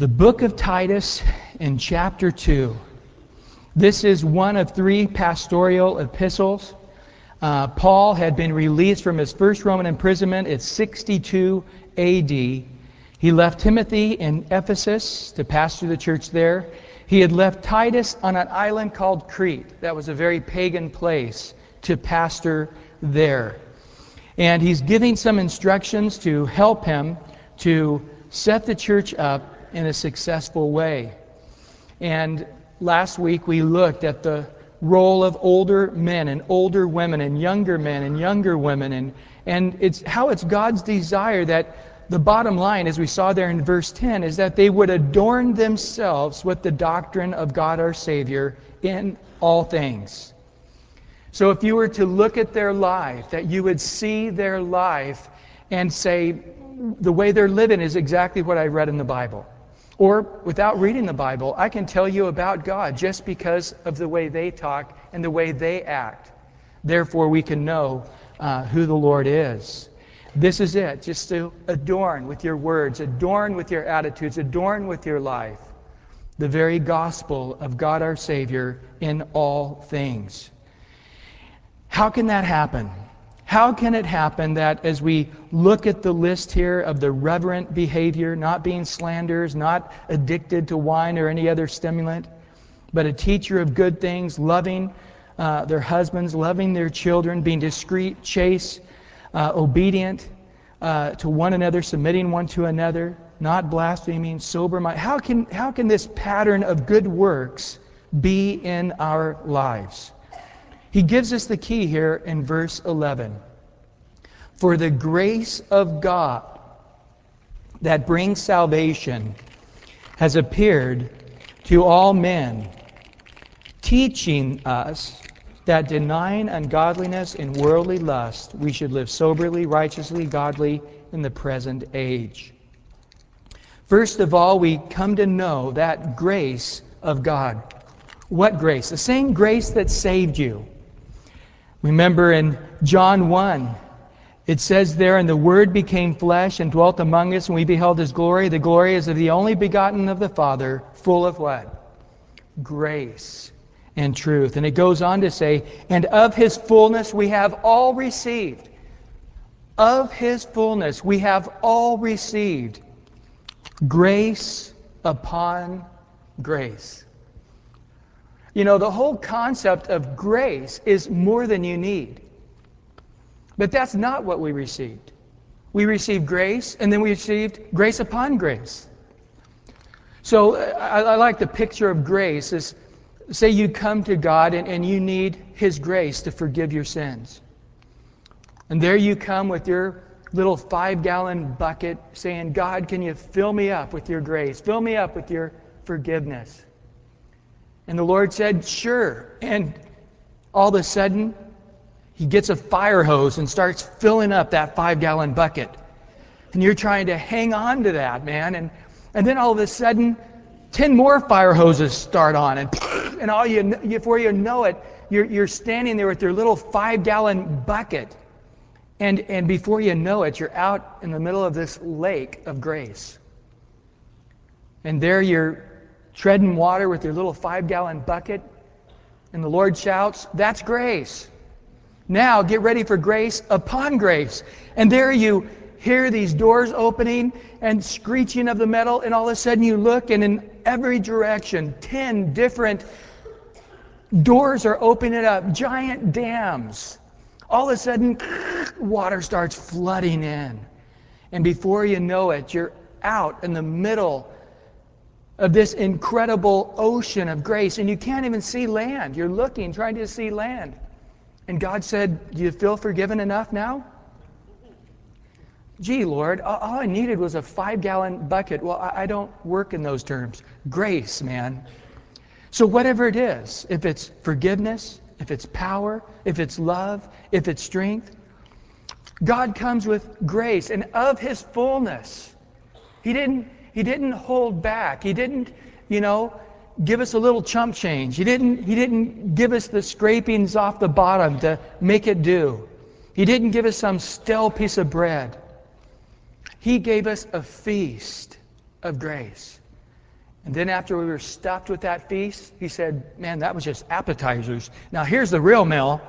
The book of Titus in chapter 2. This is one of three pastoral epistles. Uh, Paul had been released from his first Roman imprisonment at 62 AD. He left Timothy in Ephesus to pastor the church there. He had left Titus on an island called Crete. That was a very pagan place to pastor there. And he's giving some instructions to help him to set the church up in a successful way. And last week we looked at the role of older men and older women and younger men and younger women and and it's how it's God's desire that the bottom line as we saw there in verse 10 is that they would adorn themselves with the doctrine of God our Savior in all things. So if you were to look at their life that you would see their life and say the way they're living is exactly what I read in the Bible. Or without reading the Bible, I can tell you about God just because of the way they talk and the way they act. Therefore, we can know uh, who the Lord is. This is it, just to adorn with your words, adorn with your attitudes, adorn with your life the very gospel of God our Savior in all things. How can that happen? How can it happen that as we look at the list here of the reverent behavior, not being slanderers, not addicted to wine or any other stimulant, but a teacher of good things, loving uh, their husbands, loving their children, being discreet, chaste, uh, obedient uh, to one another, submitting one to another, not blaspheming, sober minded? How can, how can this pattern of good works be in our lives? He gives us the key here in verse 11. For the grace of God that brings salvation has appeared to all men, teaching us that denying ungodliness and worldly lust, we should live soberly, righteously, godly in the present age. First of all, we come to know that grace of God. What grace? The same grace that saved you. Remember in John 1, it says there, And the Word became flesh and dwelt among us, and we beheld His glory. The glory is of the only begotten of the Father, full of what? Grace and truth. And it goes on to say, And of His fullness we have all received. Of His fullness we have all received grace upon grace. You know, the whole concept of grace is more than you need. But that's not what we received. We received grace, and then we received grace upon grace. So I, I like the picture of grace is say you come to God and, and you need His grace to forgive your sins. And there you come with your little five gallon bucket saying, God, can you fill me up with your grace? Fill me up with your forgiveness. And the Lord said, Sure. And all of a sudden, he gets a fire hose and starts filling up that five gallon bucket. And you're trying to hang on to that, man. And, and then all of a sudden, 10 more fire hoses start on. And, and all you, before you know it, you're, you're standing there with your little five gallon bucket. And, and before you know it, you're out in the middle of this lake of grace. And there you're treading water with your little five gallon bucket, and the Lord shouts, That's grace. Now get ready for grace upon grace. And there you hear these doors opening and screeching of the metal, and all of a sudden you look, and in every direction, 10 different doors are opening up, giant dams. All of a sudden, water starts flooding in. And before you know it, you're out in the middle of this incredible ocean of grace, and you can't even see land. You're looking, trying to see land. And God said, Do you feel forgiven enough now? Gee, Lord, all I needed was a five gallon bucket. Well, I don't work in those terms. Grace, man. So, whatever it is, if it's forgiveness, if it's power, if it's love, if it's strength, God comes with grace and of His fullness. He didn't he didn't hold back. He didn't, you know, give us a little chump change. He didn't, he didn't give us the scrapings off the bottom to make it do. He didn't give us some stale piece of bread. He gave us a feast of grace. And then after we were stuffed with that feast, he said, Man, that was just appetizers. Now here's the real meal.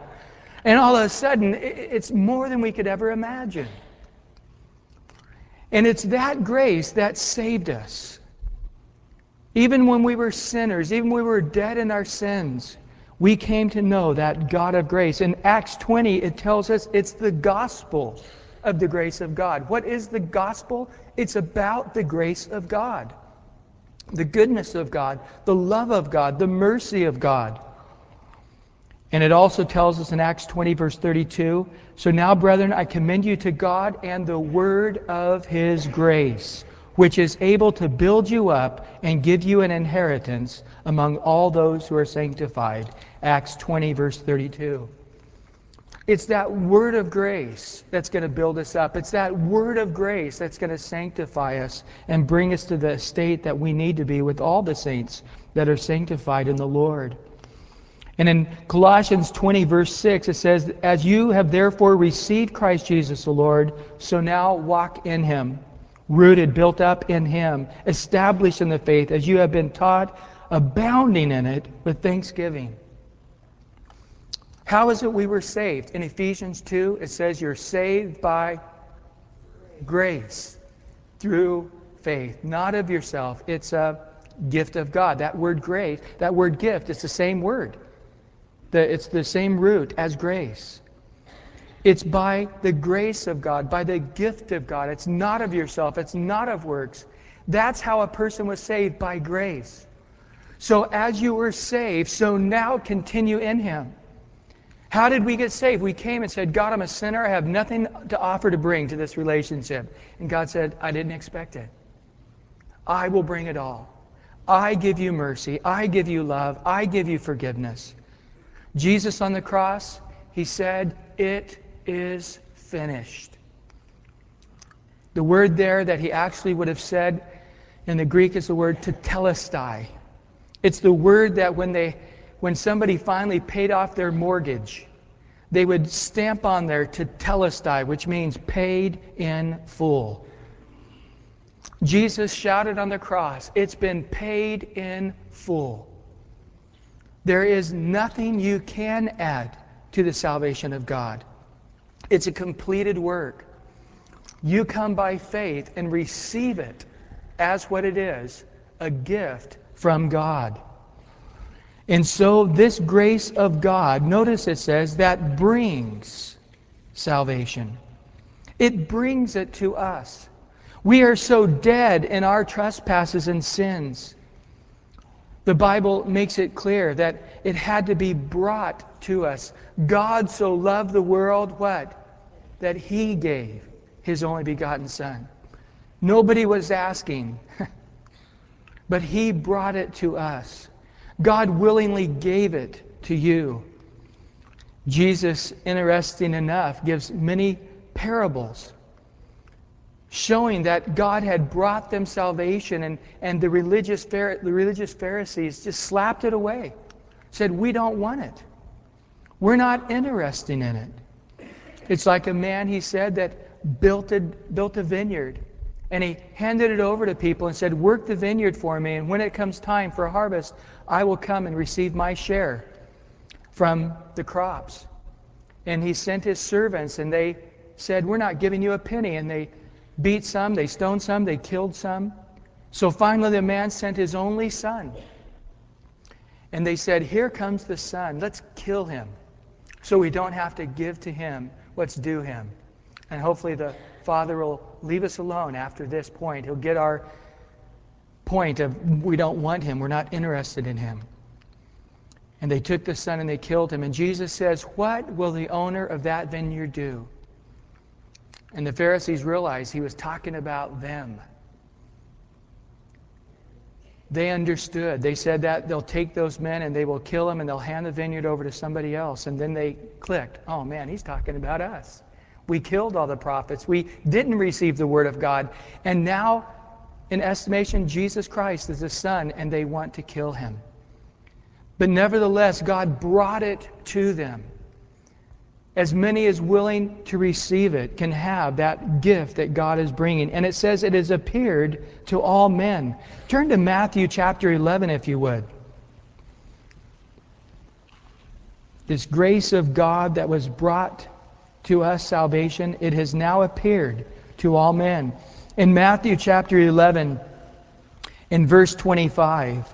And all of a sudden, it's more than we could ever imagine. And it's that grace that saved us. Even when we were sinners, even when we were dead in our sins, we came to know that God of grace. In Acts 20, it tells us it's the gospel of the grace of God. What is the gospel? It's about the grace of God the goodness of God, the love of God, the mercy of God. And it also tells us in Acts 20, verse 32 So now, brethren, I commend you to God and the word of his grace, which is able to build you up and give you an inheritance among all those who are sanctified. Acts 20, verse 32. It's that word of grace that's going to build us up. It's that word of grace that's going to sanctify us and bring us to the state that we need to be with all the saints that are sanctified in the Lord. And in Colossians 20, verse 6, it says, As you have therefore received Christ Jesus the Lord, so now walk in him, rooted, built up in him, established in the faith, as you have been taught, abounding in it with thanksgiving. How is it we were saved? In Ephesians 2, it says you're saved by grace through faith, not of yourself. It's a gift of God. That word grace, that word gift, it's the same word. It's the same root as grace. It's by the grace of God, by the gift of God. It's not of yourself, it's not of works. That's how a person was saved by grace. So as you were saved, so now continue in Him. How did we get saved? We came and said, God, I'm a sinner. I have nothing to offer to bring to this relationship. And God said, I didn't expect it. I will bring it all. I give you mercy. I give you love. I give you forgiveness. Jesus on the cross, he said, It is finished. The word there that he actually would have said in the Greek is the word tetelestai. It's the word that when they when somebody finally paid off their mortgage, they would stamp on there "to tetelestai, which means paid in full. Jesus shouted on the cross, It's been paid in full. There is nothing you can add to the salvation of God. It's a completed work. You come by faith and receive it as what it is a gift from God. And so, this grace of God, notice it says, that brings salvation. It brings it to us. We are so dead in our trespasses and sins. The Bible makes it clear that it had to be brought to us. God so loved the world, what? That he gave his only begotten Son. Nobody was asking, but he brought it to us. God willingly gave it to you. Jesus, interesting enough, gives many parables showing that God had brought them salvation, and, and the, religious, the religious Pharisees just slapped it away. Said, We don't want it. We're not interested in it. It's like a man, he said, that built a, built a vineyard. And he handed it over to people and said, Work the vineyard for me, and when it comes time for harvest, I will come and receive my share from the crops. And he sent his servants, and they said, We're not giving you a penny. And they beat some, they stoned some, they killed some. So finally, the man sent his only son. And they said, Here comes the son. Let's kill him so we don't have to give to him what's due him. And hopefully, the father will leave us alone after this point. He'll get our point of we don't want him, we're not interested in him. And they took the son and they killed him. And Jesus says, What will the owner of that vineyard do? And the Pharisees realized he was talking about them. They understood. They said that they'll take those men and they will kill them and they'll hand the vineyard over to somebody else. And then they clicked. Oh man, he's talking about us. We killed all the prophets. We didn't receive the word of God. And now in estimation, Jesus Christ is the Son, and they want to kill him. But nevertheless, God brought it to them. As many as willing to receive it can have that gift that God is bringing. And it says it has appeared to all men. Turn to Matthew chapter 11, if you would. This grace of God that was brought to us, salvation, it has now appeared to all men. In Matthew chapter 11, in verse 25,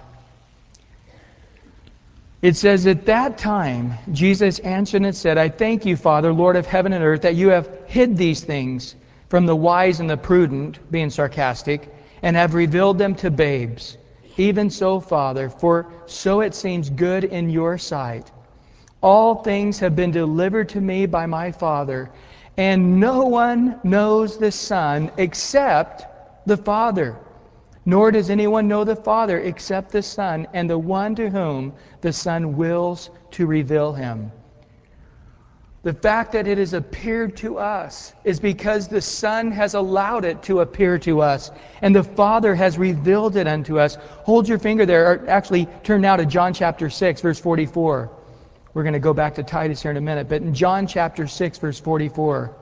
it says, At that time, Jesus answered and said, I thank you, Father, Lord of heaven and earth, that you have hid these things from the wise and the prudent, being sarcastic, and have revealed them to babes. Even so, Father, for so it seems good in your sight. All things have been delivered to me by my Father, and no one knows the Son except the Father nor does anyone know the Father except the Son, and the one to whom the Son wills to reveal him. The fact that it has appeared to us is because the Son has allowed it to appear to us, and the Father has revealed it unto us. Hold your finger there, or actually turn now to John chapter 6, verse 44. We're going to go back to Titus here in a minute, but in John chapter 6, verse 44.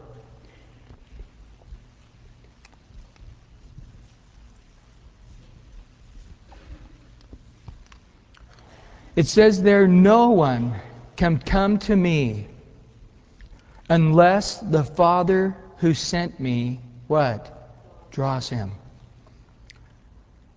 It says there, no one can come to me unless the Father who sent me, what? Draws him.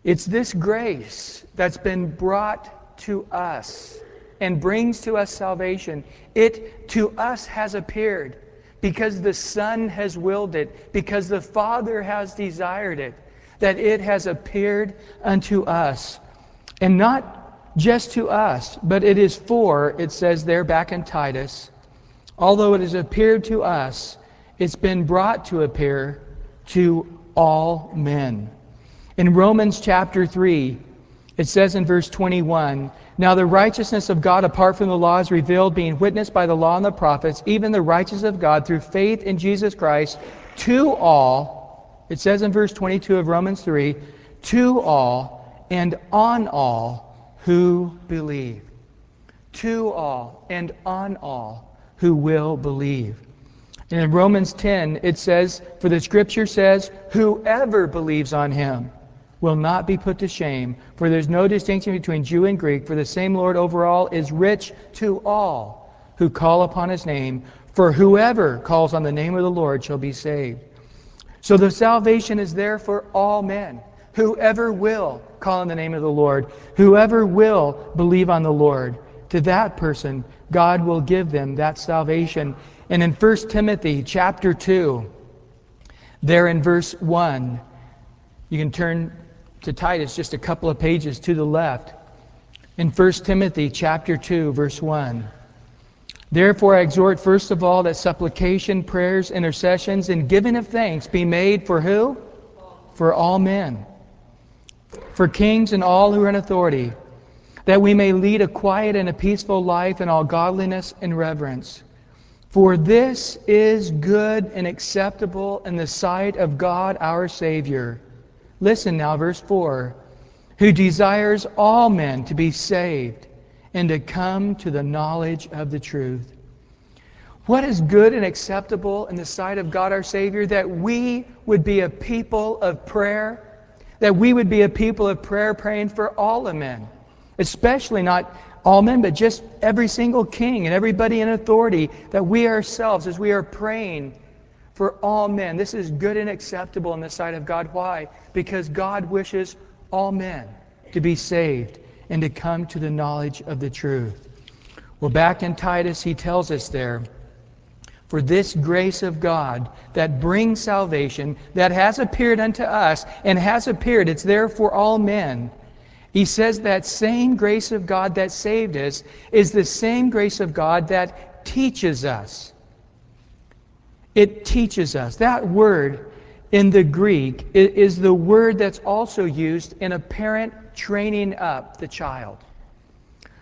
It's this grace that's been brought to us and brings to us salvation. It to us has appeared because the Son has willed it, because the Father has desired it, that it has appeared unto us. And not just to us, but it is for, it says there back in Titus, although it has appeared to us, it's been brought to appear to all men. In Romans chapter 3, it says in verse 21 Now the righteousness of God apart from the law is revealed, being witnessed by the law and the prophets, even the righteousness of God through faith in Jesus Christ, to all. It says in verse 22 of Romans 3 To all and on all who believe. To all and on all who will believe. And in Romans 10, it says, For the scripture says, Whoever believes on him will not be put to shame, for there's no distinction between Jew and Greek, for the same Lord over all is rich to all who call upon his name, for whoever calls on the name of the Lord shall be saved. So the salvation is there for all men. Whoever will call on the name of the Lord, whoever will believe on the Lord, to that person, God will give them that salvation. And in 1 Timothy chapter 2, there in verse 1, you can turn to Titus just a couple of pages to the left. In 1 Timothy chapter 2, verse 1. Therefore, I exhort first of all that supplication, prayers, intercessions, and giving of thanks be made for who? For all men for kings and all who are in authority, that we may lead a quiet and a peaceful life in all godliness and reverence. For this is good and acceptable in the sight of God our Savior. Listen now, verse 4 who desires all men to be saved and to come to the knowledge of the truth. What is good and acceptable in the sight of God our Savior? That we would be a people of prayer that we would be a people of prayer praying for all the men, especially not all men, but just every single king and everybody in authority, that we ourselves, as we are praying for all men, this is good and acceptable in the sight of God. Why? Because God wishes all men to be saved and to come to the knowledge of the truth. Well, back in Titus, he tells us there for this grace of God that brings salvation, that has appeared unto us and has appeared, it's there for all men. He says that same grace of God that saved us is the same grace of God that teaches us. It teaches us. That word in the Greek is the word that's also used in a parent training up the child.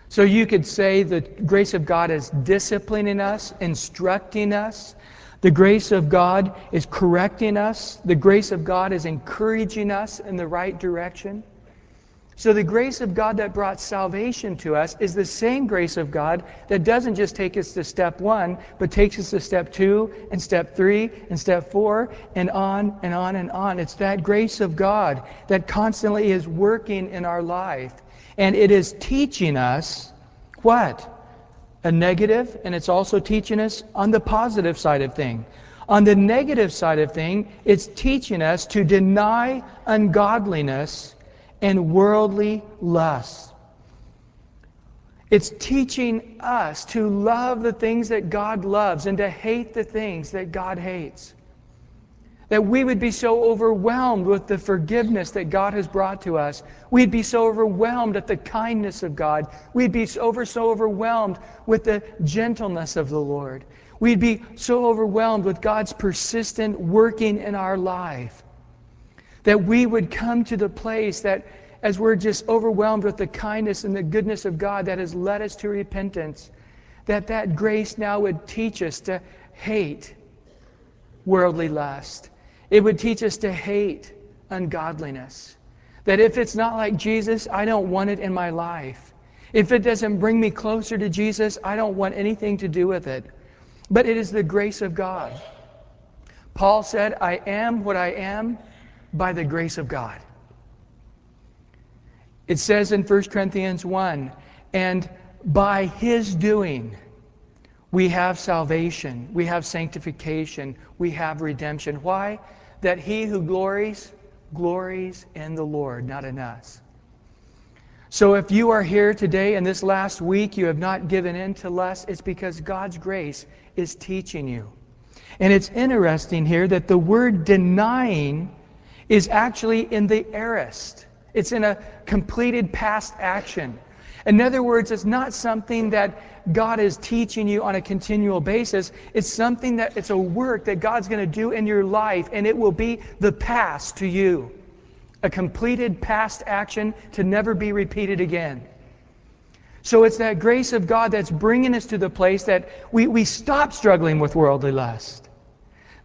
So you could say the grace of God is disciplining us, instructing us. The grace of God is correcting us. The grace of God is encouraging us in the right direction. So the grace of God that brought salvation to us is the same grace of God that doesn't just take us to step one, but takes us to step two and step three and step four and on and on and on. It's that grace of God that constantly is working in our life. And it is teaching us what? A negative, and it's also teaching us on the positive side of thing. On the negative side of thing, it's teaching us to deny ungodliness and worldly lust. It's teaching us to love the things that God loves and to hate the things that God hates. That we would be so overwhelmed with the forgiveness that God has brought to us. We'd be so overwhelmed at the kindness of God. We'd be so, over, so overwhelmed with the gentleness of the Lord. We'd be so overwhelmed with God's persistent working in our life that we would come to the place that as we're just overwhelmed with the kindness and the goodness of God that has led us to repentance, that that grace now would teach us to hate worldly lust. It would teach us to hate ungodliness. That if it's not like Jesus, I don't want it in my life. If it doesn't bring me closer to Jesus, I don't want anything to do with it. But it is the grace of God. Paul said, I am what I am by the grace of God. It says in 1 Corinthians 1 and by his doing, we have salvation, we have sanctification, we have redemption. Why? That he who glories, glories in the Lord, not in us. So if you are here today and this last week you have not given in to lust, it's because God's grace is teaching you. And it's interesting here that the word denying is actually in the aorist. It's in a completed past action. In other words, it's not something that God is teaching you on a continual basis. It's something that it's a work that God's going to do in your life, and it will be the past to you. A completed past action to never be repeated again. So it's that grace of God that's bringing us to the place that we, we stop struggling with worldly lust,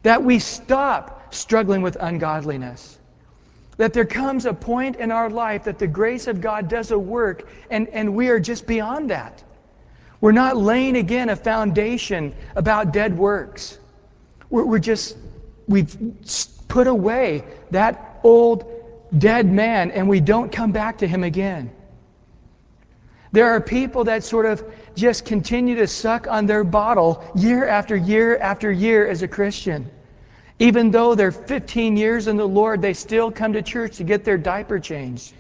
that we stop struggling with ungodliness. That there comes a point in our life that the grace of God does a work, and, and we are just beyond that. We're not laying again a foundation about dead works. We're, we're just, we've put away that old dead man and we don't come back to him again. There are people that sort of just continue to suck on their bottle year after year after year as a Christian. Even though they're 15 years in the Lord, they still come to church to get their diaper changed.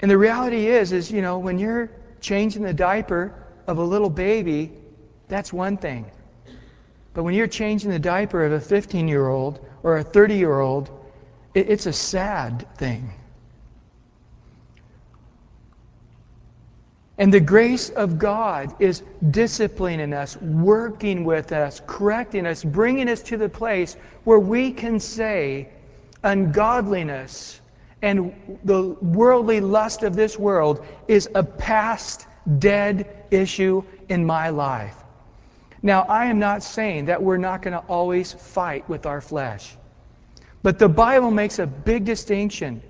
And the reality is, is, you know, when you're changing the diaper of a little baby, that's one thing. But when you're changing the diaper of a 15 year old or a 30 year old, it's a sad thing. And the grace of God is disciplining us, working with us, correcting us, bringing us to the place where we can say ungodliness and the worldly lust of this world is a past dead issue in my life. Now, I am not saying that we're not going to always fight with our flesh. But the Bible makes a big distinction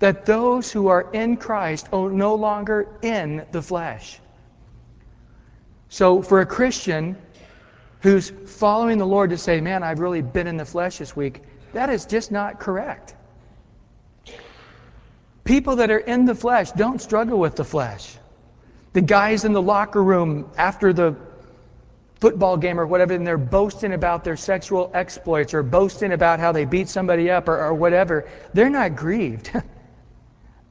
that those who are in Christ are no longer in the flesh. So for a Christian who's following the Lord to say, man, I've really been in the flesh this week, that is just not correct. People that are in the flesh don't struggle with the flesh. The guys in the locker room after the football game or whatever, and they're boasting about their sexual exploits or boasting about how they beat somebody up or, or whatever, they're not grieved.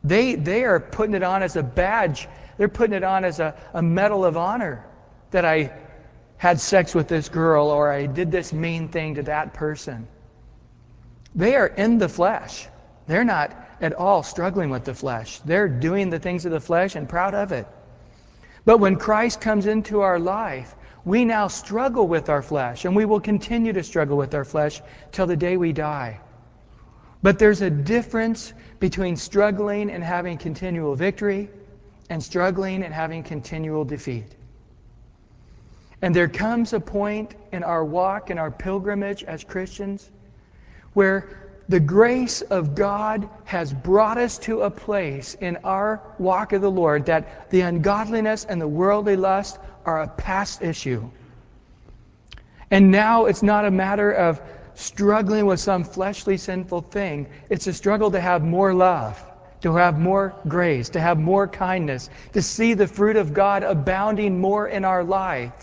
They, they are putting it on as a badge. They're putting it on as a, a medal of honor that I had sex with this girl or I did this mean thing to that person. They are in the flesh. They're not at all struggling with the flesh. They're doing the things of the flesh and proud of it. But when Christ comes into our life, we now struggle with our flesh, and we will continue to struggle with our flesh till the day we die. But there's a difference between struggling and having continual victory and struggling and having continual defeat. And there comes a point in our walk, in our pilgrimage as Christians, where The grace of God has brought us to a place in our walk of the Lord that the ungodliness and the worldly lust are a past issue. And now it's not a matter of struggling with some fleshly sinful thing. It's a struggle to have more love, to have more grace, to have more kindness, to see the fruit of God abounding more in our life,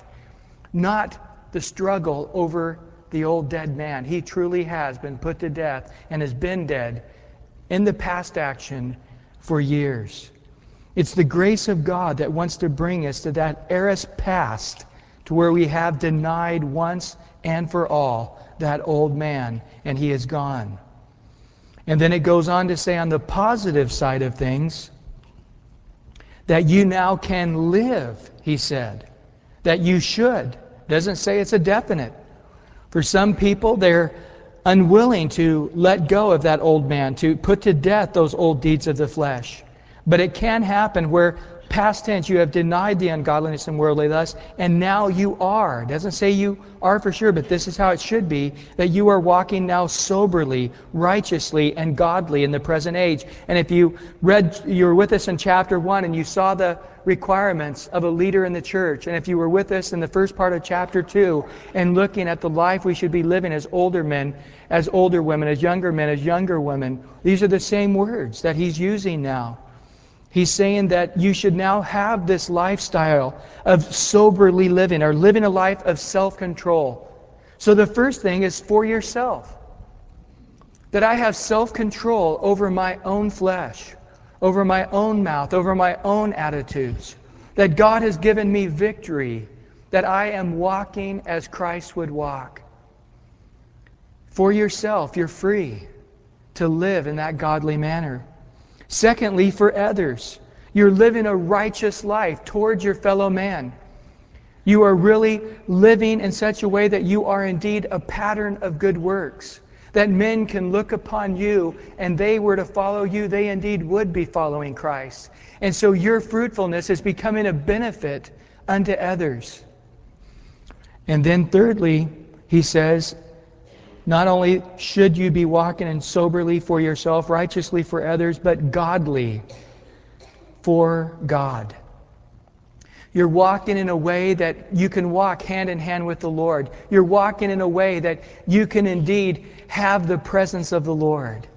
not the struggle over the old dead man. He truly has been put to death and has been dead in the past action for years. It's the grace of God that wants to bring us to that aorist past to where we have denied once and for all that old man and he is gone. And then it goes on to say on the positive side of things that you now can live, he said. That you should. Doesn't say it's a definite. For some people, they're unwilling to let go of that old man, to put to death those old deeds of the flesh. But it can happen where past tense you have denied the ungodliness and worldly lust, and now you are. It doesn't say you are for sure, but this is how it should be that you are walking now soberly, righteously, and godly in the present age. And if you read, you were with us in chapter 1 and you saw the requirements of a leader in the church. And if you were with us in the first part of chapter 2 and looking at the life we should be living as older men, as older women, as younger men, as younger women, these are the same words that he's using now. He's saying that you should now have this lifestyle of soberly living or living a life of self control. So the first thing is for yourself. That I have self control over my own flesh over my own mouth, over my own attitudes. That God has given me victory, that I am walking as Christ would walk. For yourself, you're free to live in that godly manner. Secondly, for others, you're living a righteous life towards your fellow man. You are really living in such a way that you are indeed a pattern of good works that men can look upon you and they were to follow you, they indeed would be following Christ. And so your fruitfulness is becoming a benefit unto others. And then, thirdly, he says, not only should you be walking in soberly for yourself, righteously for others, but godly for God. You're walking in a way that you can walk hand in hand with the Lord. You're walking in a way that you can indeed have the presence of the Lord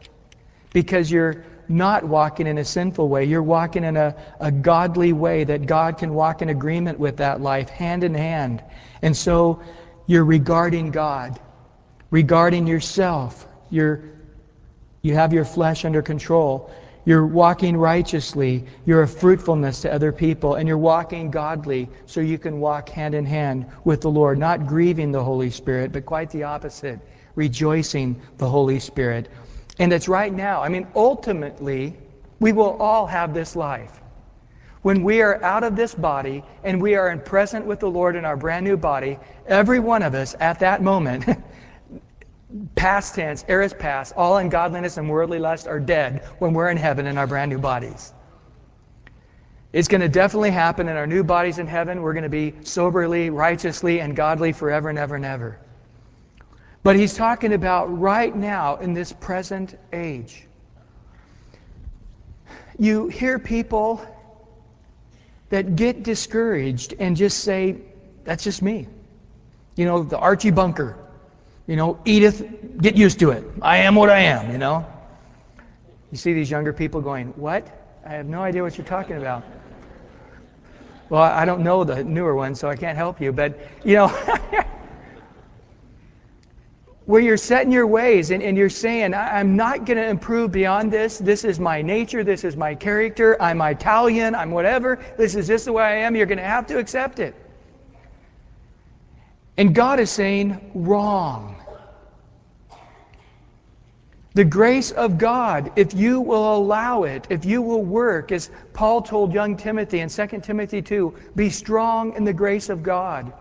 because you're not walking in a sinful way. You're walking in a, a godly way that God can walk in agreement with that life, hand in hand. And so you're regarding God, regarding yourself. You're, you have your flesh under control. You're walking righteously. You're a fruitfulness to other people. And you're walking godly so you can walk hand in hand with the Lord, not grieving the Holy Spirit, but quite the opposite, rejoicing the Holy Spirit. And it's right now. I mean, ultimately, we will all have this life. When we are out of this body and we are in present with the Lord in our brand new body, every one of us at that moment past tense, aorist past, all ungodliness and worldly lust are dead when we're in heaven in our brand new bodies. It's going to definitely happen in our new bodies in heaven. We're going to be soberly, righteously, and godly forever and ever and ever. But he's talking about right now in this present age. You hear people that get discouraged and just say, That's just me. You know, the Archie Bunker. You know, Edith, get used to it. I am what I am, you know. You see these younger people going, What? I have no idea what you're talking about. Well, I don't know the newer one, so I can't help you. But, you know, where you're setting your ways and, and you're saying, I'm not going to improve beyond this. This is my nature. This is my character. I'm Italian. I'm whatever. This is just the way I am. You're going to have to accept it. And God is saying, wrong. The grace of God, if you will allow it, if you will work, as Paul told young Timothy in 2 Timothy 2, be strong in the grace of God.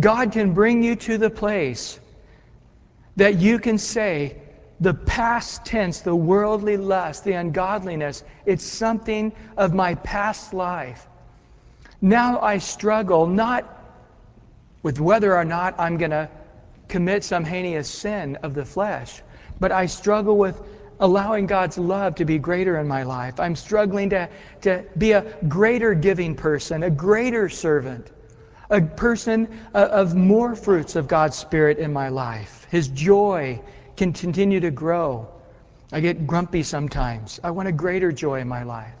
God can bring you to the place that you can say, the past tense, the worldly lust, the ungodliness, it's something of my past life. Now I struggle not with whether or not I'm going to commit some heinous sin of the flesh, but I struggle with allowing God's love to be greater in my life. I'm struggling to, to be a greater giving person, a greater servant, a person uh, of more fruits of God's Spirit in my life. His joy can continue to grow. I get grumpy sometimes. I want a greater joy in my life.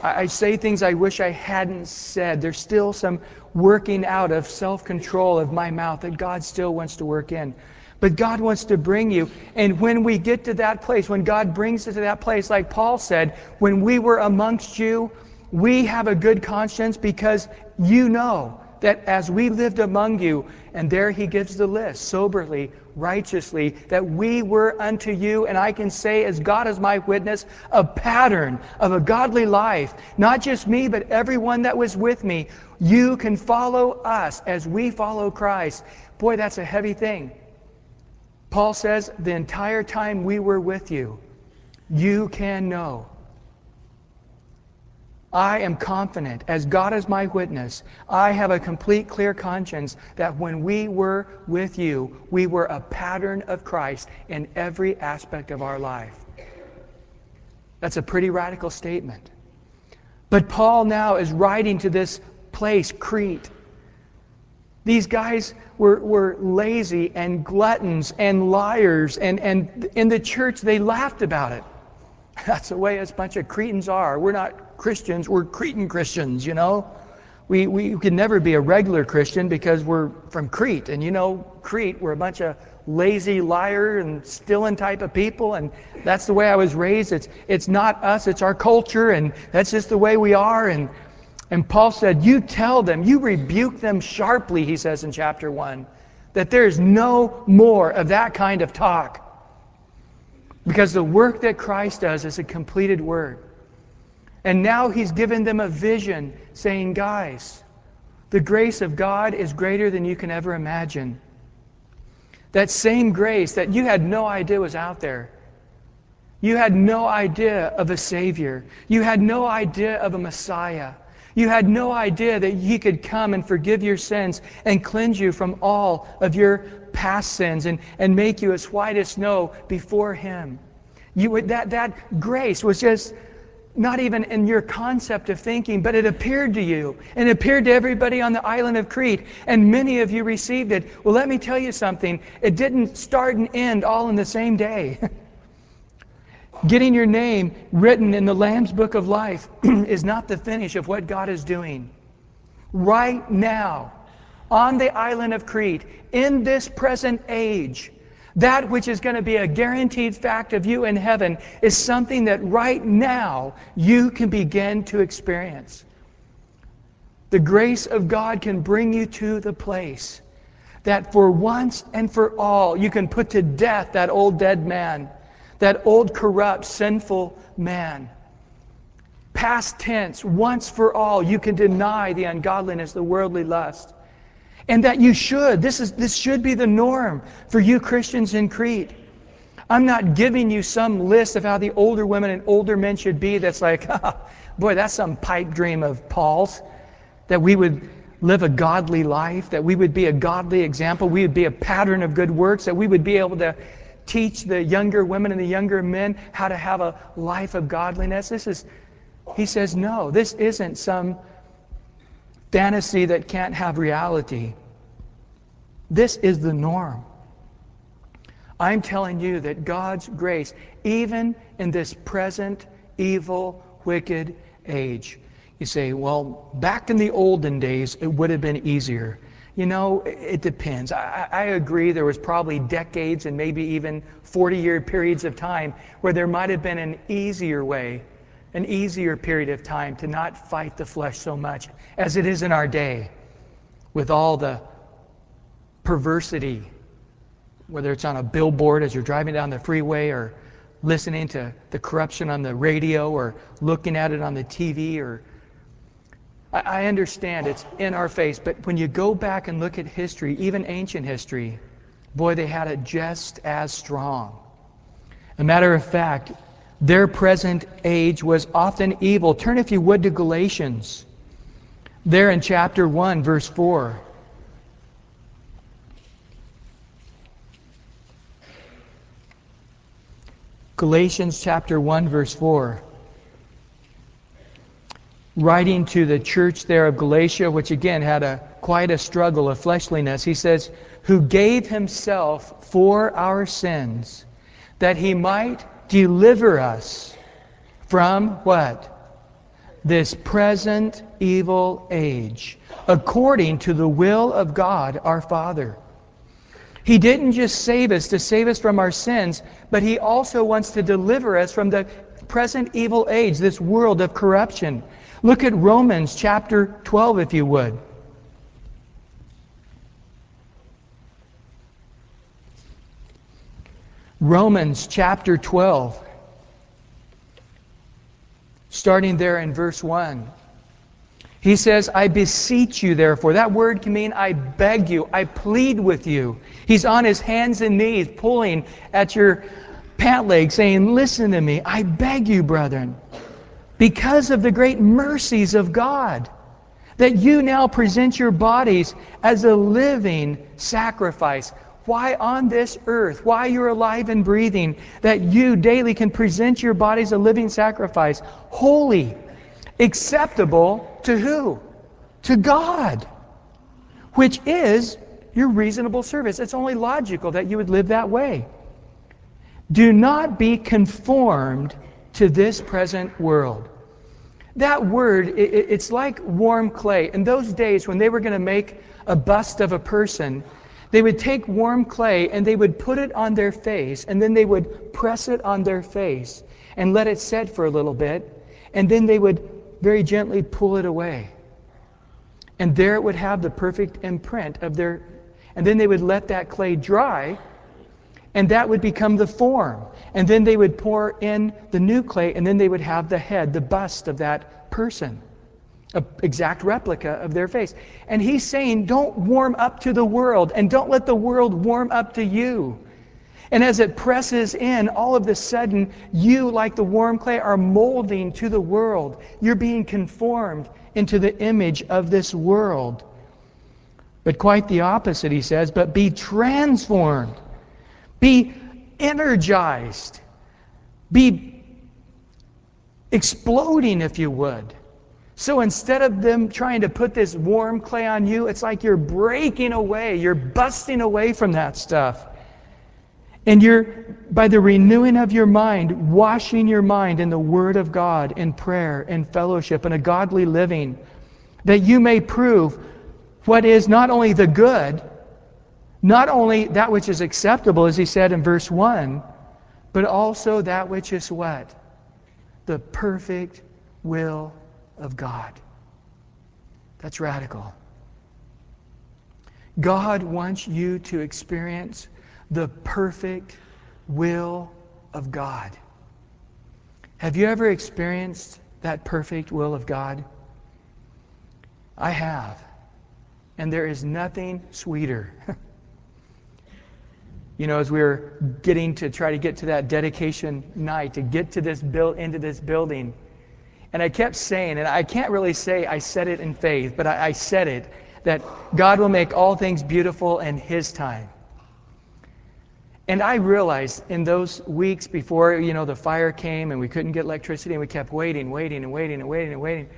I, say things I wish I hadn't said. There's still some working out of self control of my mouth that God still wants to work in. But God wants to bring you. And when we get to that place, when God brings us to that place, like Paul said, when we were amongst you, we have a good conscience because you know that as we lived among you, and there he gives the list soberly, righteously, that we were unto you, and I can say, as God is my witness, a pattern of a godly life. Not just me, but everyone that was with me. You can follow us as we follow Christ. Boy, that's a heavy thing. Paul says, the entire time we were with you, you can know. I am confident, as God is my witness, I have a complete, clear conscience that when we were with you, we were a pattern of Christ in every aspect of our life. That's a pretty radical statement. But Paul now is writing to this place, Crete. These guys were, were lazy and gluttons and liars, and, and in the church they laughed about it. That's the way a bunch of Cretans are. We're not Christians, we're Cretan Christians, you know. We, we can never be a regular Christian because we're from Crete. And you know, Crete, we're a bunch of lazy liar and stealing type of people. And that's the way I was raised. It's, it's not us, it's our culture. And that's just the way we are. And and Paul said, You tell them, you rebuke them sharply, he says in chapter 1, that there is no more of that kind of talk. Because the work that Christ does is a completed work. And now he's given them a vision saying, Guys, the grace of God is greater than you can ever imagine. That same grace that you had no idea was out there. You had no idea of a Savior. You had no idea of a Messiah. You had no idea that He could come and forgive your sins and cleanse you from all of your past sins and, and make you as white as snow before Him. You, would, that, that grace was just not even in your concept of thinking, but it appeared to you and appeared to everybody on the island of Crete, and many of you received it. Well, let me tell you something. It didn't start and end all in the same day. Getting your name written in the Lamb's Book of Life is not the finish of what God is doing. Right now, on the island of Crete, in this present age, that which is going to be a guaranteed fact of you in heaven is something that right now you can begin to experience. The grace of God can bring you to the place that for once and for all you can put to death that old dead man that old, corrupt, sinful man. Past tense, once for all, you can deny the ungodliness, the worldly lust. And that you should. This, is, this should be the norm for you Christians in Crete. I'm not giving you some list of how the older women and older men should be that's like, ah, boy, that's some pipe dream of Paul's. That we would live a godly life, that we would be a godly example, we would be a pattern of good works, that we would be able to teach the younger women and the younger men how to have a life of godliness. This is, he says, no, this isn't some fantasy that can't have reality. This is the norm. I'm telling you that God's grace, even in this present evil, wicked age, you say, well, back in the olden days, it would have been easier. You know, it depends. I, I, agree there was probably decades and maybe even 40 year periods of time where there might have been an easier way, an easier period of time to not fight the flesh so much as it is in our day with all the perversity, whether it's on a billboard as you're driving down the freeway or listening to the corruption on the radio or looking at it on the TV or I understand it's in our face, but when you go back and look at history, even ancient history, boy, they had it just as strong. A matter of fact, their present age was often evil. Turn, if you would, to Galatians. There in chapter 1, verse 4. Galatians chapter 1 verse 4. Writing to the church there of Galatia, which again had a quite a struggle of fleshliness, he says, "Who gave himself for our sins, that he might deliver us from what? This present evil age, according to the will of God our Father." He didn't just save us to save us from our sins, but He also wants to deliver us from the present evil age, this world of corruption. Look at Romans chapter 12, if you would. Romans chapter 12, starting there in verse 1. He says, I beseech you, therefore. That word can mean I beg you, I plead with you. He's on his hands and knees, pulling at your pant leg, saying, Listen to me. I beg you, brethren, because of the great mercies of God, that you now present your bodies as a living sacrifice. Why on this earth, why you're alive and breathing, that you daily can present your bodies a living sacrifice, holy acceptable to who? To God, which is your reasonable service. It's only logical that you would live that way. Do not be conformed to this present world. That word, it's like warm clay. In those days, when they were going to make a bust of a person, they would take warm clay and they would put it on their face, and then they would press it on their face and let it set for a little bit, and then they would very gently pull it away. And there it would have the perfect imprint of their. And then they would let that clay dry, and that would become the form. And then they would pour in the new clay, and then they would have the head, the bust of that person. An exact replica of their face. And he's saying, don't warm up to the world, and don't let the world warm up to you. And as it presses in, all of a sudden, you, like the warm clay, are molding to the world. You're being conformed into the image of this world. But quite the opposite, he says, but be transformed, be energized, be exploding, if you would. So instead of them trying to put this warm clay on you, it's like you're breaking away, you're busting away from that stuff. And you're, by the renewing of your mind, washing your mind in the Word of God, in prayer, in fellowship, in a godly living, that you may prove what is not only the good, not only that which is acceptable, as he said in verse 1, but also that which is what? The perfect will of God. That's radical. God wants you to experience the perfect will of God. Have you ever experienced that perfect will of God? I have. And there is nothing sweeter. you know, as we were getting to try to get to that dedication night, to get to this build into this building, and I kept saying, and I can't really say I said it in faith, but I, I said it, that God will make all things beautiful in His time. And I realized in those weeks before, you know, the fire came and we couldn't get electricity and we kept waiting, waiting and waiting and waiting and waiting.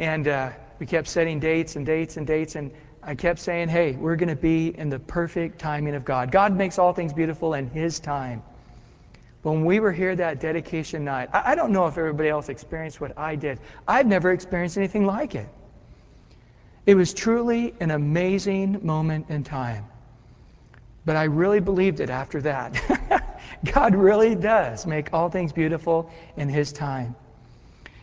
And uh, we kept setting dates and dates and dates. And I kept saying, hey, we're going to be in the perfect timing of God. God makes all things beautiful in His time. When we were here that dedication night, I, I don't know if everybody else experienced what I did. I've never experienced anything like it. It was truly an amazing moment in time. But I really believed it after that. God really does make all things beautiful in His time.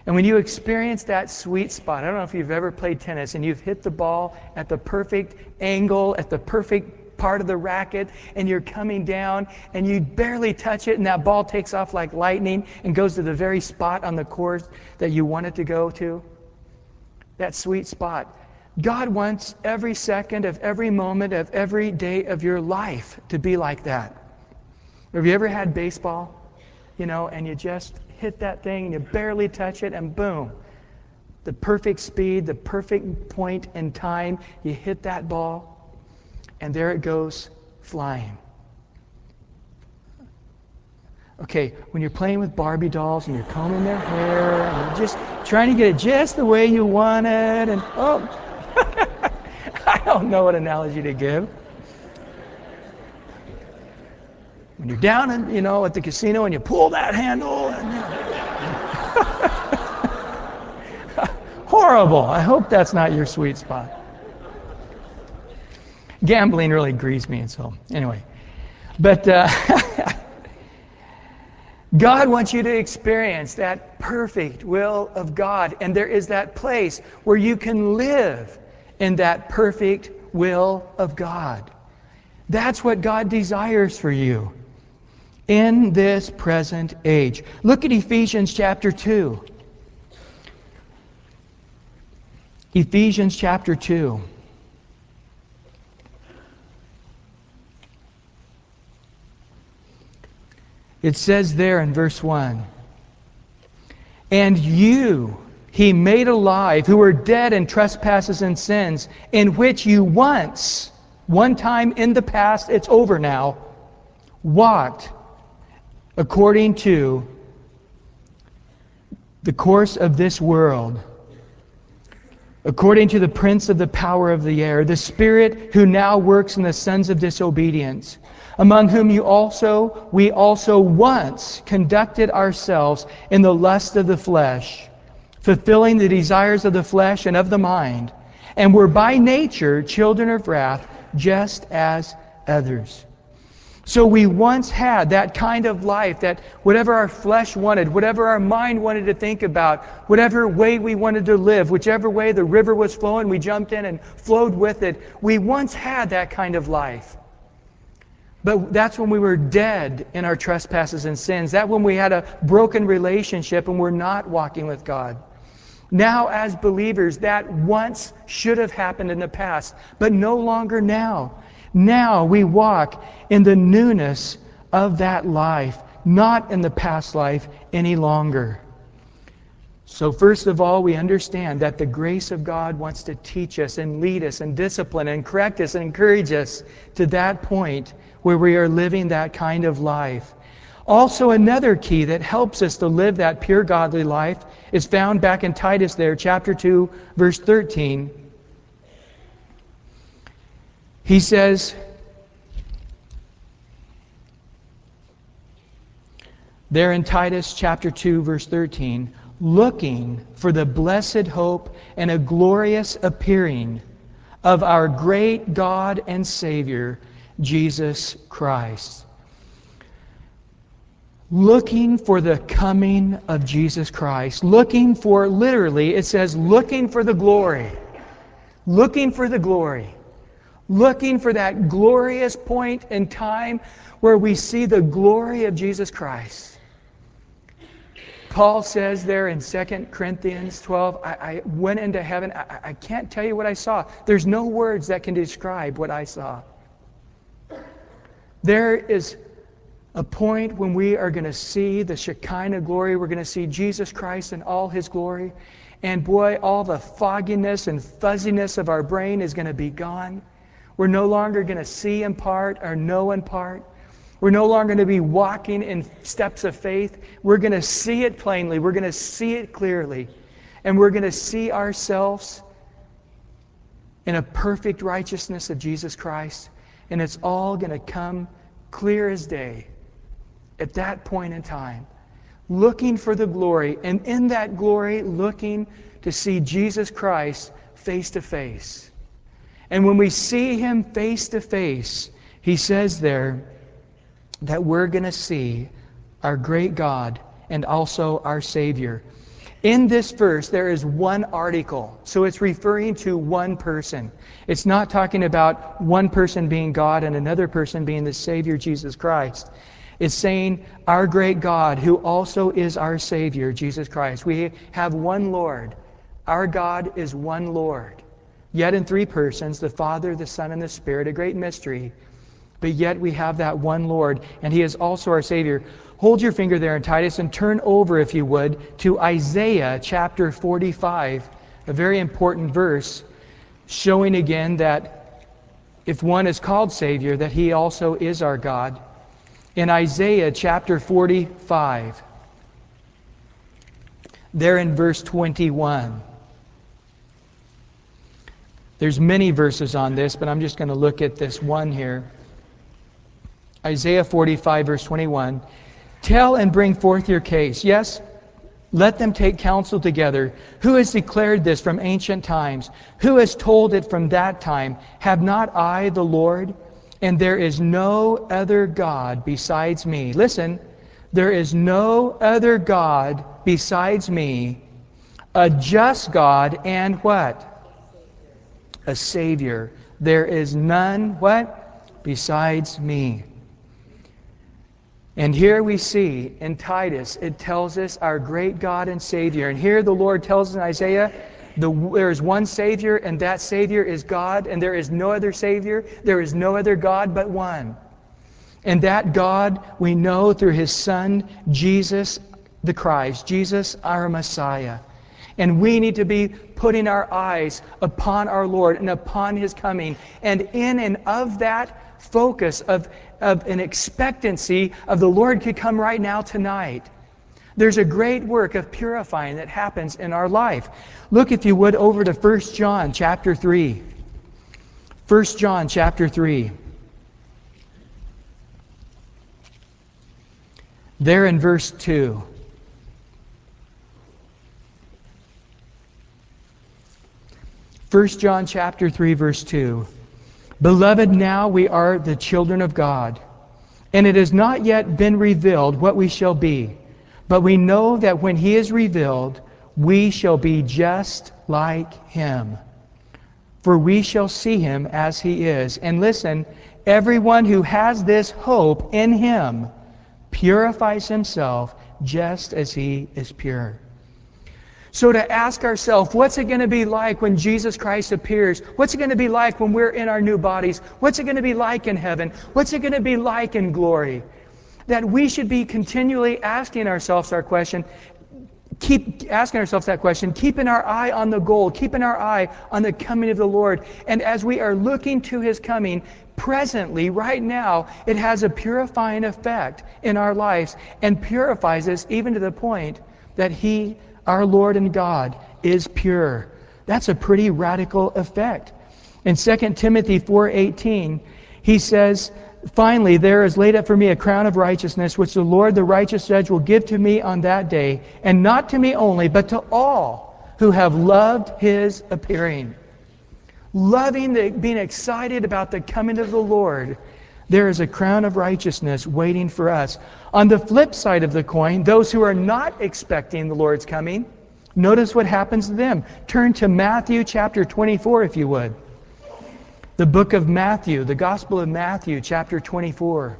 And when you experience that sweet spot, I don't know if you've ever played tennis and you've hit the ball at the perfect angle, at the perfect part of the racket, and you're coming down and you barely touch it, and that ball takes off like lightning and goes to the very spot on the course that you want it to go to. That sweet spot. God wants every second of every moment of every day of your life to be like that. Have you ever had baseball? You know, and you just hit that thing and you barely touch it, and boom. The perfect speed, the perfect point in time, you hit that ball, and there it goes flying. Okay, when you're playing with Barbie dolls and you're combing their hair and you're just trying to get it just the way you want it, and oh, I don't know what analogy to give. When you're down, in, you know, at the casino and you pull that handle, and, you know. horrible. I hope that's not your sweet spot. Gambling really grieves me, and so anyway, but. Uh, God wants you to experience that perfect will of God. And there is that place where you can live in that perfect will of God. That's what God desires for you in this present age. Look at Ephesians chapter 2. Ephesians chapter 2. It says there in verse 1 And you he made alive who were dead in trespasses and sins, in which you once, one time in the past, it's over now, walked according to the course of this world, according to the prince of the power of the air, the spirit who now works in the sons of disobedience among whom you also we also once conducted ourselves in the lust of the flesh, fulfilling the desires of the flesh and of the mind, and were by nature children of wrath, just as others. So we once had that kind of life that whatever our flesh wanted, whatever our mind wanted to think about, whatever way we wanted to live, whichever way the river was flowing, we jumped in and flowed with it. We once had that kind of life. But that's when we were dead in our trespasses and sins. That when we had a broken relationship and we're not walking with God. Now, as believers, that once should have happened in the past, but no longer now. Now we walk in the newness of that life, not in the past life any longer. So, first of all, we understand that the grace of God wants to teach us and lead us and discipline and correct us and encourage us to that point where we are living that kind of life. Also, another key that helps us to live that pure godly life is found back in Titus there, chapter 2, verse 13. He says, there in Titus chapter 2, verse 13, looking for the blessed hope and a glorious appearing of our great God and Savior, Jesus Christ. Looking for the coming of Jesus Christ. Looking for, literally, it says, looking for the glory. Looking for the glory. Looking for that glorious point in time where we see the glory of Jesus Christ. Paul says there in 2 Corinthians 12, I, I went into heaven. I, I can't tell you what I saw. There's no words that can describe what I saw. There is a point when we are going to see the Shekinah glory. We're going to see Jesus Christ in all his glory. And boy, all the fogginess and fuzziness of our brain is going to be gone. We're no longer going to see in part or know in part. We're no longer going to be walking in steps of faith. We're going to see it plainly. We're going to see it clearly. And we're going to see ourselves in a perfect righteousness of Jesus Christ. And it's all going to come clear as day at that point in time, looking for the glory, and in that glory, looking to see Jesus Christ face to face. And when we see him face to face, he says there that we're going to see our great God and also our Savior. In this verse, there is one article, so it's referring to one person. It's not talking about one person being God and another person being the Savior, Jesus Christ. It's saying our great God, who also is our Savior, Jesus Christ. We have one Lord. Our God is one Lord. Yet in three persons, the Father, the Son, and the Spirit, a great mystery. But yet we have that one Lord, and He is also our Savior. Hold your finger there in Titus and turn over, if you would, to Isaiah chapter 45, a very important verse, showing again that if one is called Savior, that He also is our God. in Isaiah chapter 45. There in verse 21. There's many verses on this, but I'm just going to look at this one here. Isaiah 45, verse 21. Tell and bring forth your case. Yes, let them take counsel together. Who has declared this from ancient times? Who has told it from that time? Have not I the Lord? And there is no other God besides me. Listen, there is no other God besides me, a just God and what? A Savior. There is none, what? Besides me. And here we see in Titus, it tells us our great God and Savior. And here the Lord tells us in Isaiah, the, there is one Savior, and that Savior is God, and there is no other Savior. There is no other God but one. And that God we know through His Son, Jesus the Christ, Jesus our Messiah. And we need to be putting our eyes upon our Lord and upon His coming. And in and of that focus of, of an expectancy of the Lord could come right now tonight. There's a great work of purifying that happens in our life. Look, if you would, over to 1 John chapter 3. 1 John chapter 3. There in verse 2. First John chapter 3 verse 2. Beloved, now we are the children of God, and it has not yet been revealed what we shall be. But we know that when he is revealed, we shall be just like him. For we shall see him as he is. And listen, everyone who has this hope in him purifies himself just as he is pure. So to ask ourselves, what's it going to be like when Jesus Christ appears? What's it going to be like when we're in our new bodies? What's it going to be like in heaven? What's it going to be like in glory? that we should be continually asking ourselves our question, keep asking ourselves that question, keeping our eye on the goal, keeping our eye on the coming of the Lord. And as we are looking to his coming, presently, right now, it has a purifying effect in our lives and purifies us even to the point that he, our Lord and God, is pure. That's a pretty radical effect. In 2 Timothy 4:18, he says, Finally, there is laid up for me a crown of righteousness, which the Lord, the righteous judge, will give to me on that day, and not to me only, but to all who have loved his appearing. Loving, the, being excited about the coming of the Lord, there is a crown of righteousness waiting for us. On the flip side of the coin, those who are not expecting the Lord's coming, notice what happens to them. Turn to Matthew chapter 24, if you would. The book of Matthew, the Gospel of Matthew, chapter 24.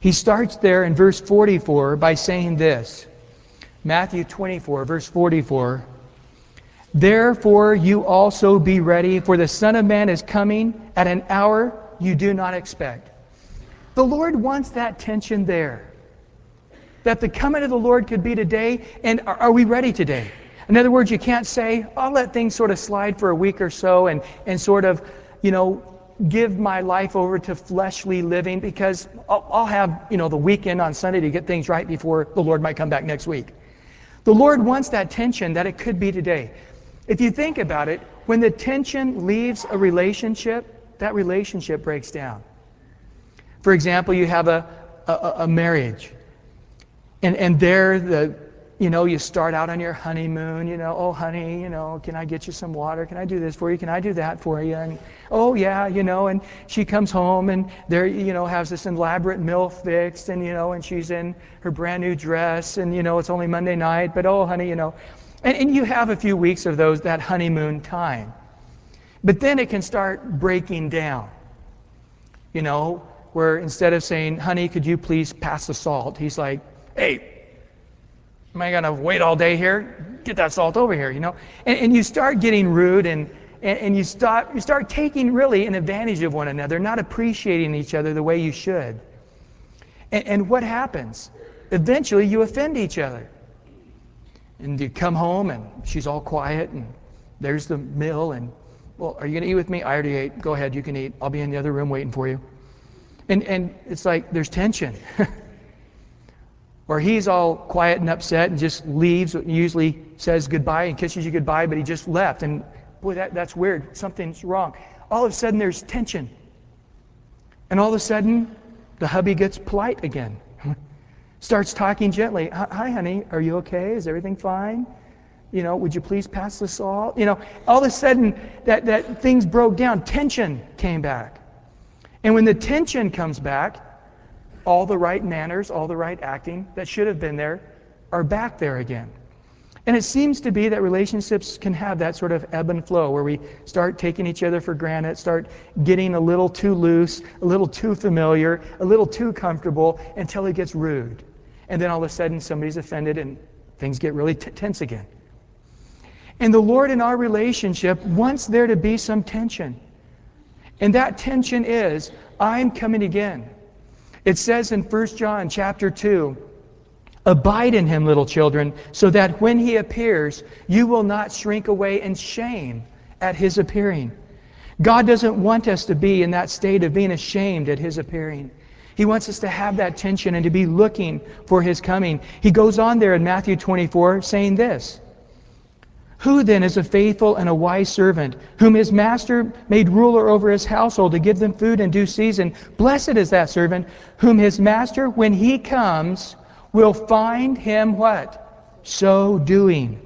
He starts there in verse 44 by saying this Matthew 24, verse 44. Therefore, you also be ready, for the Son of Man is coming at an hour you do not expect. The Lord wants that tension there. That the coming of the Lord could be today, and are we ready today? In other words, you can't say, I'll let things sort of slide for a week or so and, and sort of, you know, give my life over to fleshly living because I'll, I'll have, you know, the weekend on Sunday to get things right before the Lord might come back next week. The Lord wants that tension that it could be today. If you think about it, when the tension leaves a relationship, that relationship breaks down. For example, you have a, a, a marriage. And, and there the, you know, you start out on your honeymoon, you know, oh, honey, you know, can I get you some water? Can I do this for you? Can I do that for you? And, oh, yeah, you know, and she comes home and there, you know, has this elaborate meal fixed and, you know, and she's in her brand new dress and, you know, it's only Monday night, but, oh, honey, you know. And, and you have a few weeks of those, that honeymoon time. But then it can start breaking down, you know, where instead of saying, honey, could you please pass the salt? He's like, hey, Am I going to wait all day here? Get that salt over here, you know? And, and you start getting rude and, and, and, you, start, you start taking really an advantage of one another, not appreciating each other the way you should. And, and what happens? Eventually, you offend each other. And you come home and she's all quiet and there's the meal and Well, are you going to eat with me? I already ate. Go ahead, you can eat. I'll be in the other room waiting for you. And, and it's like there's tension. or he's all quiet and upset and just leaves, and usually says goodbye and kisses you goodbye, but he just left. And boy, that, that's weird. Something's wrong. All of a sudden, there's tension. And all of a sudden, the hubby gets polite again. Starts talking gently. Hi, honey, are you okay? Is everything fine? You know, would you please pass the salt? You know, all of a sudden, that, that things broke down. Tension came back. And when the tension comes back, all the right manners, all the right acting that should have been there are back there again. And it seems to be that relationships can have that sort of ebb and flow where we start taking each other for granted, start getting a little too loose, a little too familiar, a little too comfortable until it gets rude. And then all of a sudden somebody's offended and things get really t- tense again. And the Lord in our relationship wants there to be some tension. And that tension is, I'm coming again. It says in 1 John chapter 2, Abide in him, little children, so that when he appears, you will not shrink away in shame at his appearing. God doesn't want us to be in that state of being ashamed at his appearing. He wants us to have that tension and to be looking for his coming. He goes on there in Matthew 24 saying this who then is a faithful and a wise servant, whom his master made ruler over his household to give them food in due season? Blessed is that servant, whom his master, when he comes, will find him what? So doing.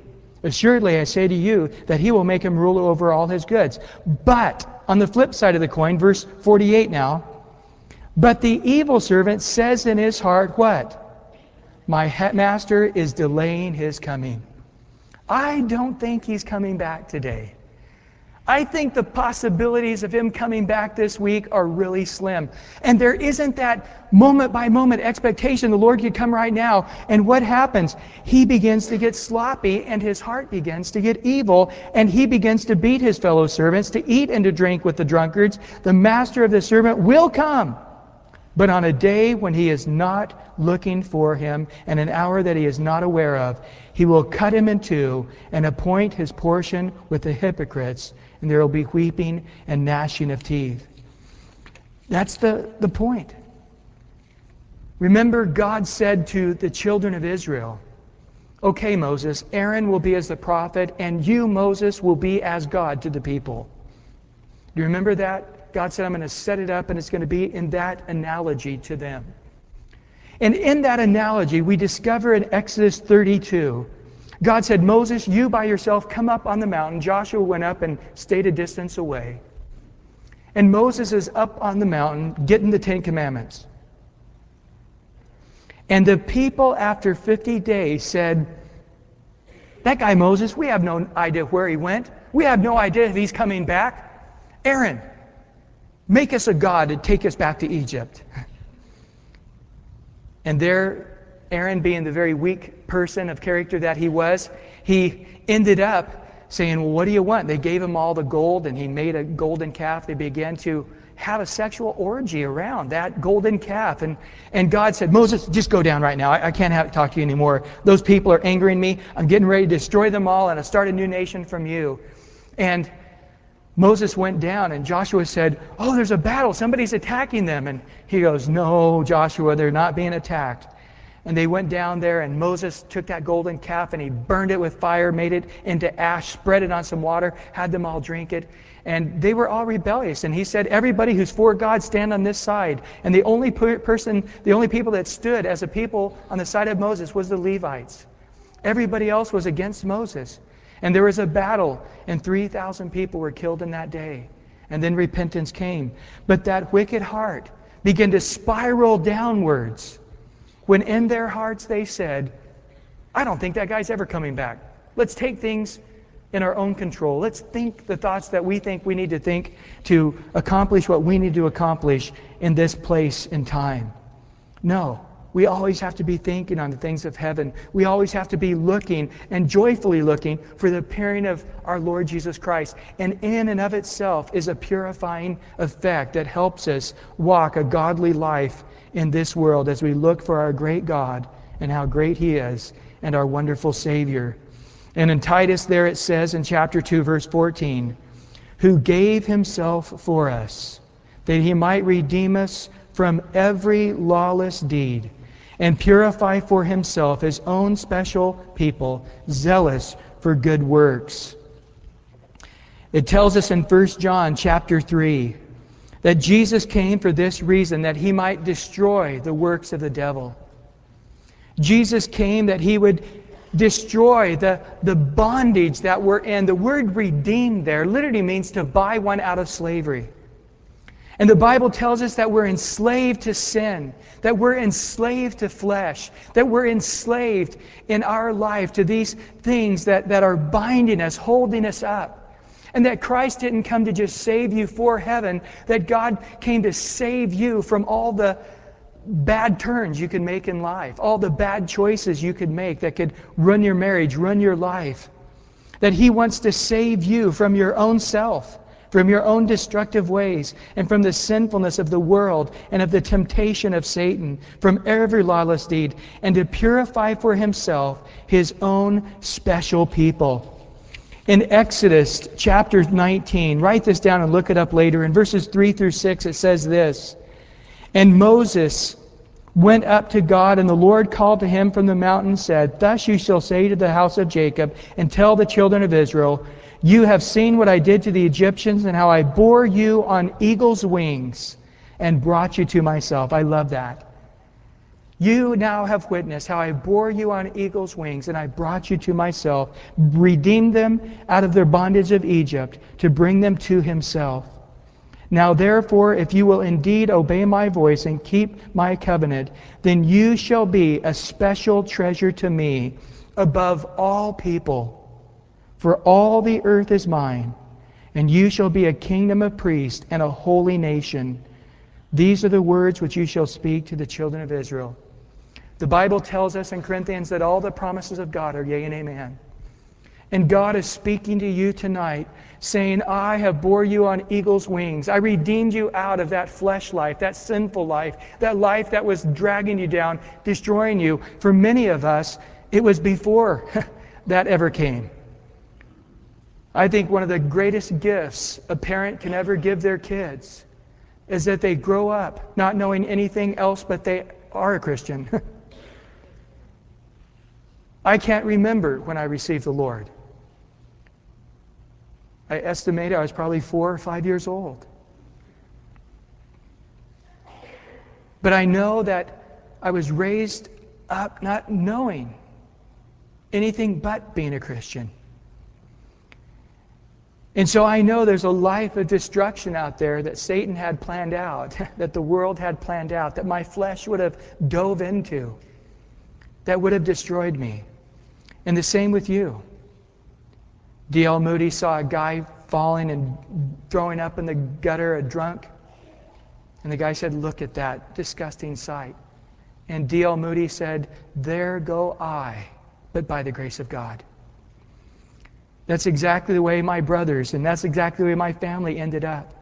Assuredly, I say to you that he will make him ruler over all his goods. But, on the flip side of the coin, verse 48 now, but the evil servant says in his heart, What? My master is delaying his coming. I don't think he's coming back today. I think the possibilities of him coming back this week are really slim. And there isn't that moment by moment expectation the Lord could come right now. And what happens? He begins to get sloppy and his heart begins to get evil and he begins to beat his fellow servants, to eat and to drink with the drunkards. The master of the servant will come but on a day when he is not looking for him and an hour that he is not aware of, he will cut him in two and appoint his portion with the hypocrites, and there will be weeping and gnashing of teeth. That's the, the point. Remember, God said to the children of Israel, Okay, Moses, Aaron will be as the prophet, and you, Moses, will be as God to the people. Do you remember that? God said, I'm going to set it up, and it's going to be in that analogy to them. And in that analogy, we discover in Exodus 32, God said, Moses, you by yourself come up on the mountain. Joshua went up and stayed a distance away. And Moses is up on the mountain getting the Ten Commandments. And the people, after 50 days, said, That guy Moses, we have no idea where he went. We have no idea if he's coming back. Aaron, Make us a God to take us back to Egypt. And there, Aaron, being the very weak person of character that he was, he ended up saying, Well, what do you want? They gave him all the gold, and he made a golden calf. They began to have a sexual orgy around that golden calf. And, and God said, Moses, just go down right now. I, I can't have, talk to you anymore. Those people are angering me. I'm getting ready to destroy them all, and I start a new nation from you. And Moses went down and Joshua said, Oh, there's a battle. Somebody's attacking them. And he goes, No, Joshua, they're not being attacked. And they went down there, and Moses took that golden calf and he burned it with fire, made it into ash, spread it on some water, had them all drink it. And they were all rebellious. And he said, Everybody who's for God, stand on this side. And the only person, the only people that stood as a people on the side of Moses was the Levites. Everybody else was against Moses. And there was a battle, and 3,000 people were killed in that day. And then repentance came. But that wicked heart began to spiral downwards when in their hearts they said, I don't think that guy's ever coming back. Let's take things in our own control. Let's think the thoughts that we think we need to think to accomplish what we need to accomplish in this place and time. No. We always have to be thinking on the things of heaven. We always have to be looking and joyfully looking for the appearing of our Lord Jesus Christ. And in and of itself is a purifying effect that helps us walk a godly life in this world as we look for our great God and how great He is and our wonderful Savior. And in Titus, there it says in chapter 2, verse 14, who gave himself for us, that he might redeem us from every lawless deed and purify for himself his own special people, zealous for good works. It tells us in 1 John chapter 3 that Jesus came for this reason, that he might destroy the works of the devil. Jesus came that he would destroy the, the bondage that we're in. The word redeemed there literally means to buy one out of slavery. And the Bible tells us that we're enslaved to sin, that we're enslaved to flesh, that we're enslaved in our life to these things that, that are binding us, holding us up. And that Christ didn't come to just save you for heaven, that God came to save you from all the bad turns you can make in life, all the bad choices you could make that could run your marriage, run your life. That He wants to save you from your own self, from your own destructive ways, and from the sinfulness of the world and of the temptation of Satan, from every lawless deed, and to purify for Himself His own special people. In Exodus chapter 19, write this down and look it up later. In verses 3 through 6, it says this. And Moses went up to God, and the Lord called to him from the mountain said, Thus you shall say to the house of Jacob, and tell the children of Israel, You have seen what I did to the Egyptians, and how I bore you on eagle's wings and brought you to myself. I love that. You now have witnessed how I bore you on eagle's wings, and I brought you to myself, redeemed them out of their bondage of Egypt, to bring them to himself. Now, therefore, if you will indeed obey my voice and keep my covenant, then you shall be a special treasure to me above all people. For all the earth is mine, and you shall be a kingdom of priests and a holy nation. These are the words which you shall speak to the children of Israel. The Bible tells us in Corinthians that all the promises of God are yea and amen. And God is speaking to you tonight, saying, I have bore you on eagle's wings. I redeemed you out of that flesh life, that sinful life, that life that was dragging you down, destroying you. For many of us, it was before that ever came. I think one of the greatest gifts a parent can ever give their kids is that they grow up not knowing anything else but they are a Christian. I can't remember when I received the Lord. I estimate I was probably four or five years old. But I know that I was raised up not knowing anything but being a Christian. And so I know there's a life of destruction out there that Satan had planned out, that the world had planned out, that my flesh would have dove into, that would have destroyed me. And the same with you. D.L. Moody saw a guy falling and throwing up in the gutter, a drunk. And the guy said, Look at that disgusting sight. And D.L. Moody said, There go I, but by the grace of God. That's exactly the way my brothers, and that's exactly the way my family ended up.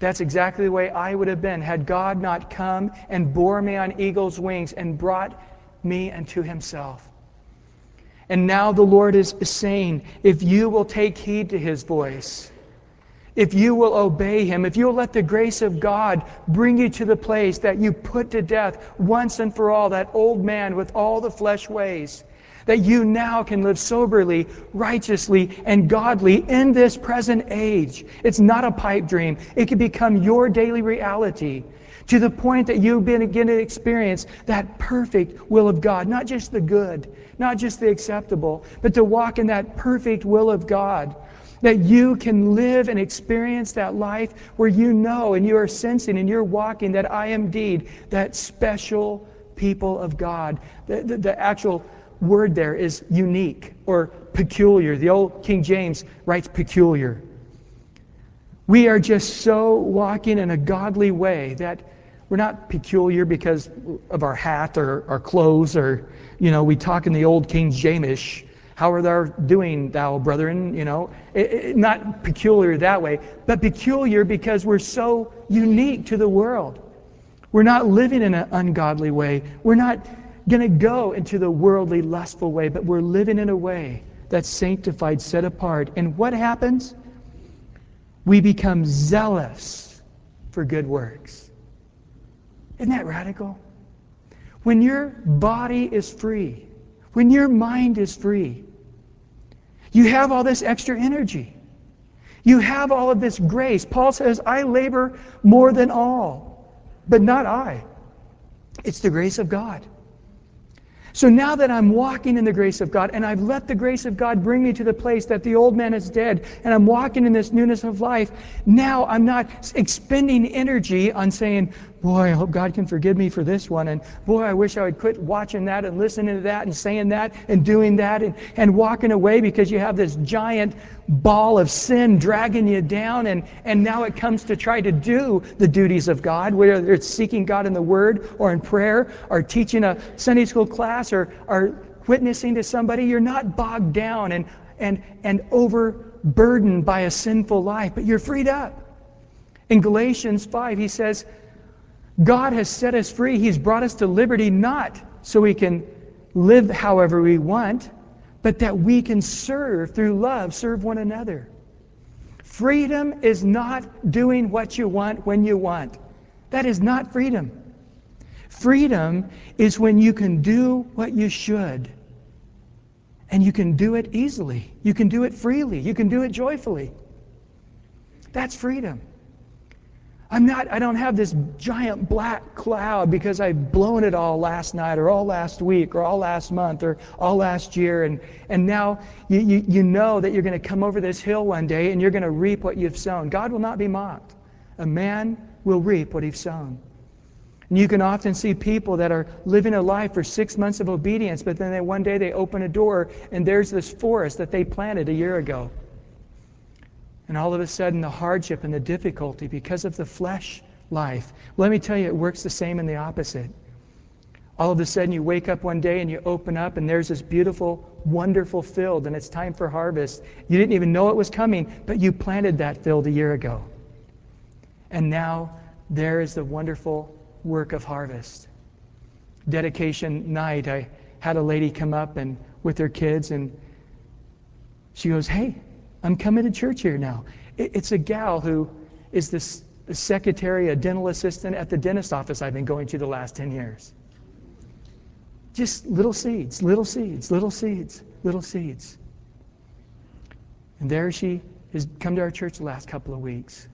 That's exactly the way I would have been had God not come and bore me on eagle's wings and brought me unto himself. And now the Lord is saying, if you will take heed to his voice, if you will obey him, if you'll let the grace of God bring you to the place that you put to death once and for all that old man with all the flesh ways, that you now can live soberly, righteously, and godly in this present age. It's not a pipe dream. It can become your daily reality to the point that you begin to experience that perfect will of God, not just the good, not just the acceptable, but to walk in that perfect will of God. That you can live and experience that life where you know and you are sensing and you're walking that I am indeed that special people of God. The, the, the actual word there is unique or peculiar. The old King James writes peculiar. We are just so walking in a godly way that we're not peculiar because of our hat or our clothes or, you know, we talk in the old King Jamish. How are thou doing, thou brethren? You know, it, it, not peculiar that way, but peculiar because we're so unique to the world. We're not living in an ungodly way. We're not going to go into the worldly, lustful way, but we're living in a way that's sanctified, set apart. And what happens? we become zealous for good works. Isn't that radical? When your body is free, when your mind is free, you have all this extra energy. You have all of this grace. Paul says, I labor more than all, but not I. It's the grace of God. So now that I'm walking in the grace of God and I've let the grace of God bring me to the place that the old man is dead and I'm walking in this newness of life, now I'm not expending energy on saying, boy, I hope God can forgive me for this one. And boy, I wish I would quit watching that and listening to that and saying that and doing that and, and walking away because you have this giant ball of sin dragging you down. And, and now it comes to try to do the duties of God, whether it's seeking God in the Word or in prayer or teaching a Sunday school class or, or witnessing to somebody. You're not bogged down and, and, and overburdened by a sinful life, but you're freed up. In Galatians 5, he says, God has set us free. He's brought us to liberty not so we can live however we want, but that we can serve through love, serve one another. Freedom is not doing what you want when you want. That is not freedom. Freedom is when you can do what you should. And you can do it easily. You can do it freely. You can do it joyfully. That's freedom. I'm not, I don't have this giant black cloud because I've blown it all last night or all last week or all last month or all last year. And, and now you, you, you know that you're going to come over this hill one day and you're going to reap what you've sown. God will not be mocked. A man will reap what he's sown. And you can often see people that are living a life for six months of obedience, but then they, one day they open a door and there's this forest that they planted a year ago. And all of a sudden, the hardship and the difficulty because of the flesh life. Let me tell you, it works the same in the opposite. All of a sudden, you wake up one day and you open up, and there's this beautiful, wonderful field, and it's time for harvest. You didn't even know it was coming, but you planted that field a year ago. And now there is the wonderful work of harvest. Dedication night, I had a lady come up and with her kids, and she goes, Hey, I'm coming to church here now. It's a gal who is this secretary, a dental assistant at the dentist office I've been going to the last 10 years. Just little seeds, little seeds, little seeds, little seeds. And there she has come to our church the last couple of weeks.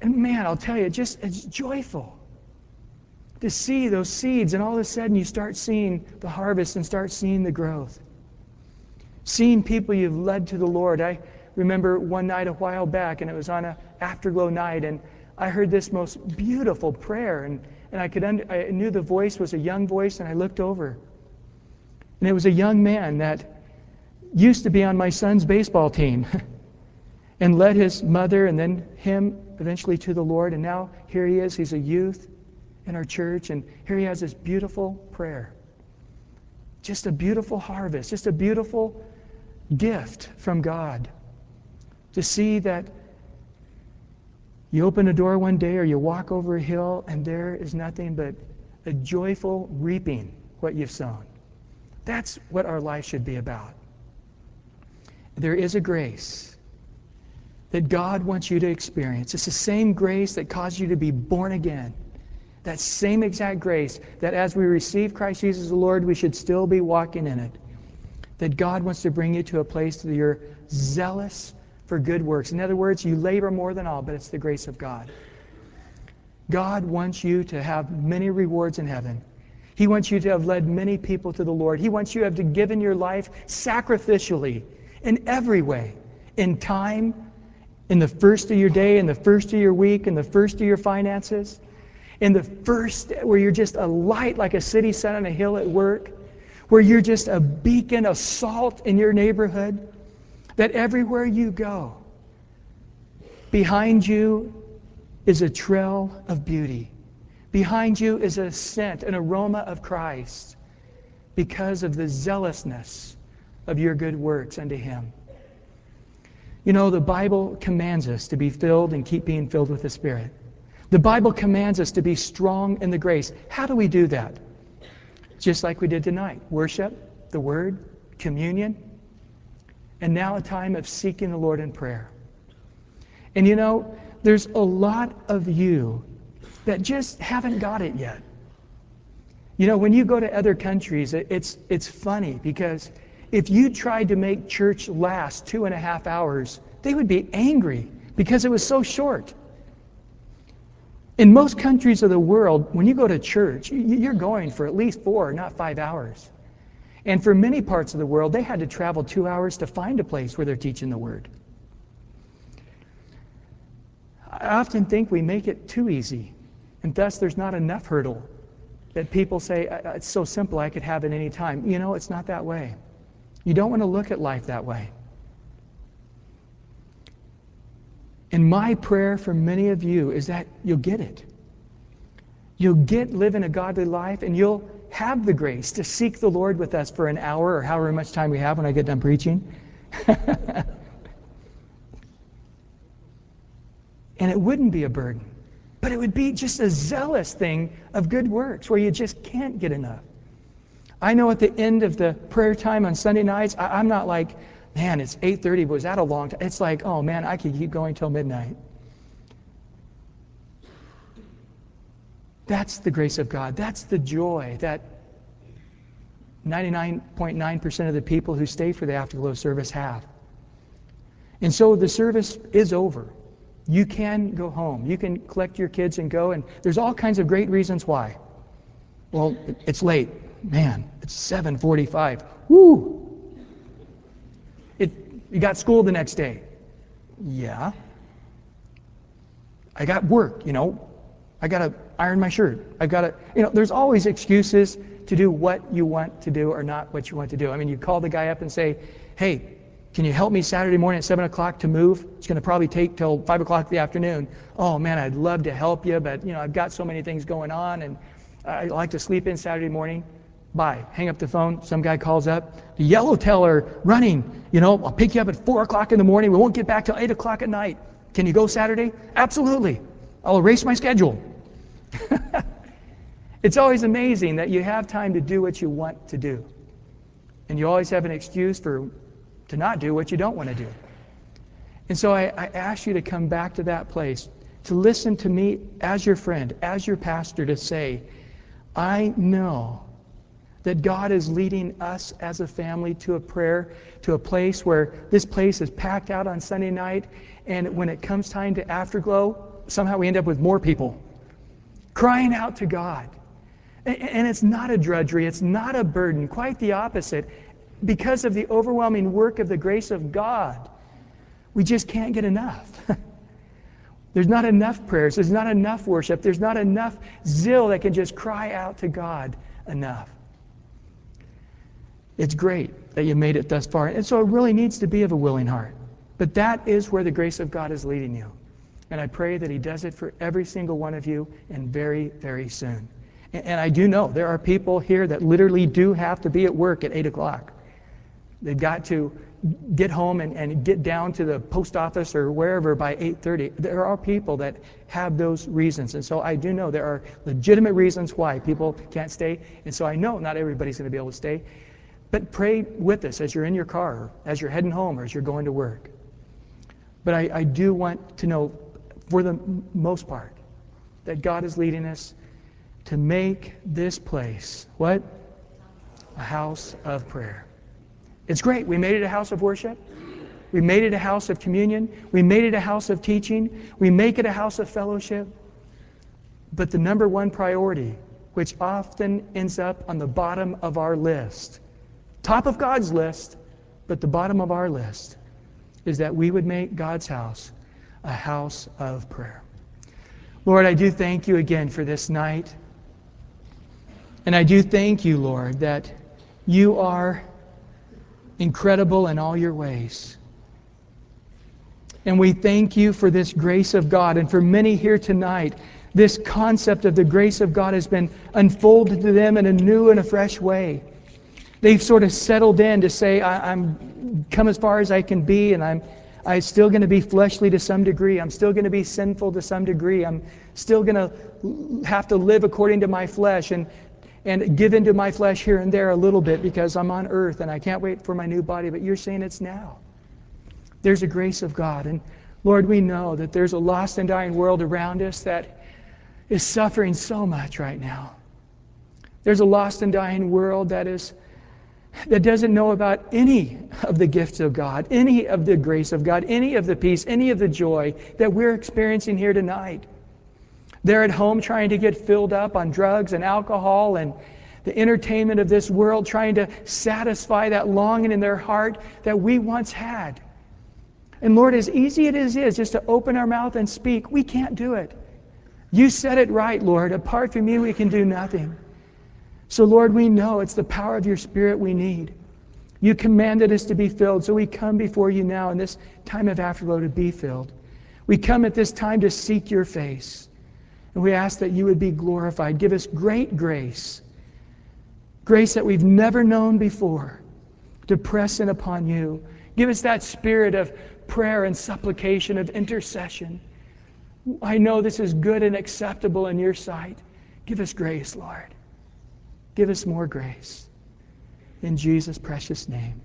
And man, I'll tell you, just it's joyful to see those seeds, and all of a sudden you start seeing the harvest and start seeing the growth seeing people you've led to the Lord. I remember one night a while back, and it was on an afterglow night, and I heard this most beautiful prayer, and, and I, could I knew the voice was a young voice, and I looked over. And it was a young man that used to be on my son's baseball team and led his mother and then him eventually to the Lord. And now here he is. He's a youth in our church, and here he has this beautiful prayer. Just a beautiful harvest, just a beautiful gift from God. To see that you open a door one day or you walk over a hill and there is nothing but a joyful reaping what you've sown. That's what our life should be about. There is a grace that God wants you to experience. It's the same grace that caused you to be born again. That same exact grace that as we receive Christ Jesus the Lord, we should still be walking in it that God wants to bring you to a place that you're zealous for good works. In other words, you labor more than all, but it's the grace of God. God wants you to have many rewards in heaven. He wants you to have led many people to the Lord. He wants you to have given your life sacrificially in every way, in time, in the first of your day, in the first of your week, in the first of your finances, in the first where you're just a light like a city set on a hill at work, where you're just a beacon of salt in your neighborhood, that everywhere you go, behind you is a trail of beauty. Behind you is a scent, an aroma of Christ because of the zealousness of your good works unto Him. You know, the Bible commands us to be filled and keep being filled with the Spirit. The Bible commands us to be strong in the grace. How do we do that? Just like we did tonight worship, the Word, communion, and now a time of seeking the Lord in prayer. And you know, there's a lot of you that just haven't got it yet. You know, when you go to other countries, it's, it's funny because if you tried to make church last two and a half hours, they would be angry because it was so short. In most countries of the world, when you go to church, you're going for at least four, not five hours. And for many parts of the world, they had to travel two hours to find a place where they're teaching the Word. I often think we make it too easy, and thus there's not enough hurdle that people say, it's so simple, I could have it any time. You know, it's not that way. You don't want to look at life that way. And my prayer for many of you is that you'll get it. You'll get living a godly life and you'll have the grace to seek the Lord with us for an hour or however much time we have when I get done preaching. and it wouldn't be a burden, but it would be just a zealous thing of good works where you just can't get enough. I know at the end of the prayer time on Sunday nights, I, am not like, man, it's 8:30. but Was that a long time? It's like, oh man, I could keep going till midnight. That's the grace of God. That's the joy that 99.9% of the people who stay for the afterglow service have. And so the service is over. You can go home. You can collect your kids and go, and there's all kinds of great reasons why. Well, it's late. Man, it's 7:45. Woo! You got school the next day. Yeah. I got work, you know. I got to iron my shirt. I've got to, you know, there's always excuses to do what you want to do or not what you want to do. I mean, you call the guy up and say, hey, can you help me Saturday morning at 7 o'clock to move? It's going to probably take till 5 o'clock in the afternoon. Oh, man, I'd love to help you, but, you know, I've got so many things going on, and I like to sleep in Saturday morning. Bye. Hang up the phone. Some guy calls up. The yellowtail are running. You know, I'll pick you up at 4 o'clock in the morning. We won't get back till 8 o'clock at night. Can you go Saturday? Absolutely. I'll erase my schedule. it's always amazing that you have time to do what you want to do. And you always have an excuse for to not do what you don't want to do. And so I, I ask you to come back to that place, to listen to me as your friend, as your pastor, to say, I know that God is leading us as a family to a prayer, to a place where this place is packed out on Sunday night, and when it comes time to afterglow, somehow we end up with more people crying out to God. And it's not a drudgery, it's not a burden, quite the opposite. Because of the overwhelming work of the grace of God, we just can't get enough. There's not enough prayers, there's not enough worship, there's not enough zeal that can just cry out to God enough. It's great that you made it thus far. And so it really needs to be of a willing heart. But that is where the grace of God is leading you. And I pray that He does it for every single one of you and very, very soon. And, and I do know there are people here that literally do have to be at work at 8 o'clock. They've got to get home and, and get down to the post office or wherever by 8.30. There are people that have those reasons. And so I do know there are legitimate reasons why people can't stay. And so I know not everybody's going to be able to stay. But pray with us as you're in your car, as you're heading home, or as you're going to work. But I, I do want to know for the most part, that God is leading us to make this place what? A house of prayer. It's great. We made it a house of worship. We made it a house of communion. We made it a house of teaching. We make it a house of fellowship. But the number one priority, which often ends up on the bottom of our list, top of God's list, but the bottom of our list, is that we would make God's house a house of prayer. Lord, I do thank you again for this night. And I do thank you, Lord, that you are incredible in all your ways. And we thank you for this grace of God. And for many here tonight, this concept of the grace of God has been unfolded to them in a new and a fresh way. They've sort of settled in to say, I, am come as far as I can be, and I'm I'm still going to be fleshly to some degree. I'm still going to be sinful to some degree. I'm still going to have to live according to my flesh and, and give into my flesh here and there a little bit because I'm on earth and I can't wait for my new body. But you're saying it's now. There's a grace of God. And Lord, we know that there's a lost and dying world around us that is suffering so much right now. There's a lost and dying world that is that doesn't know about any of the gifts of God, any of the grace of God, any of the peace, any of the joy that we're experiencing here tonight. They're at home trying to get filled up on drugs and alcohol and the entertainment of this world, trying to satisfy that longing in their heart that we once had. And Lord, as easy as it is, is just to open our mouth and speak, we can't do it. You said it right, Lord. Apart from you, we can do nothing. So, Lord, we know it's the power of your Spirit we need. You commanded us to be filled, so we come before you now in this time of afterglow to be filled. We come at this time to seek your face. And we ask that you would be glorified. Give us great grace, grace that we've never known before, to press in upon you. Give us that spirit of prayer and supplication, of intercession. I know this is good and acceptable in your sight. Give us grace, Lord. Give us more grace. In Jesus' precious name.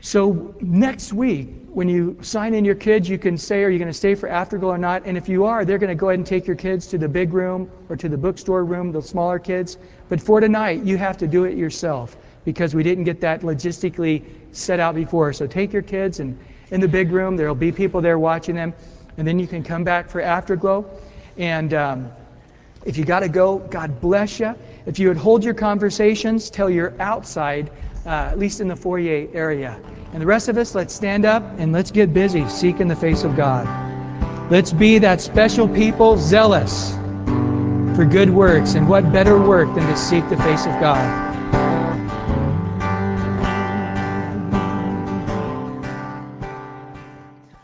So, next week, when you sign in your kids, you can say, are you going to stay for afterglow or not? And if you are, they're going to go ahead and take your kids to the big room or to the bookstore room, the smaller kids. But for tonight, you have to do it yourself because we didn't get that logistically set out before. So take your kids and in the big room, there'll be people there watching them, and then you can come back for afterglow. And um, if you got to go, God bless you. If you would hold your conversations till you're outside, uh, at least in the foyer area. And the rest of us, let's stand up and let's get busy seeking the face of God. Let's be that special people, zealous for good works. And what better work than to seek the face of God?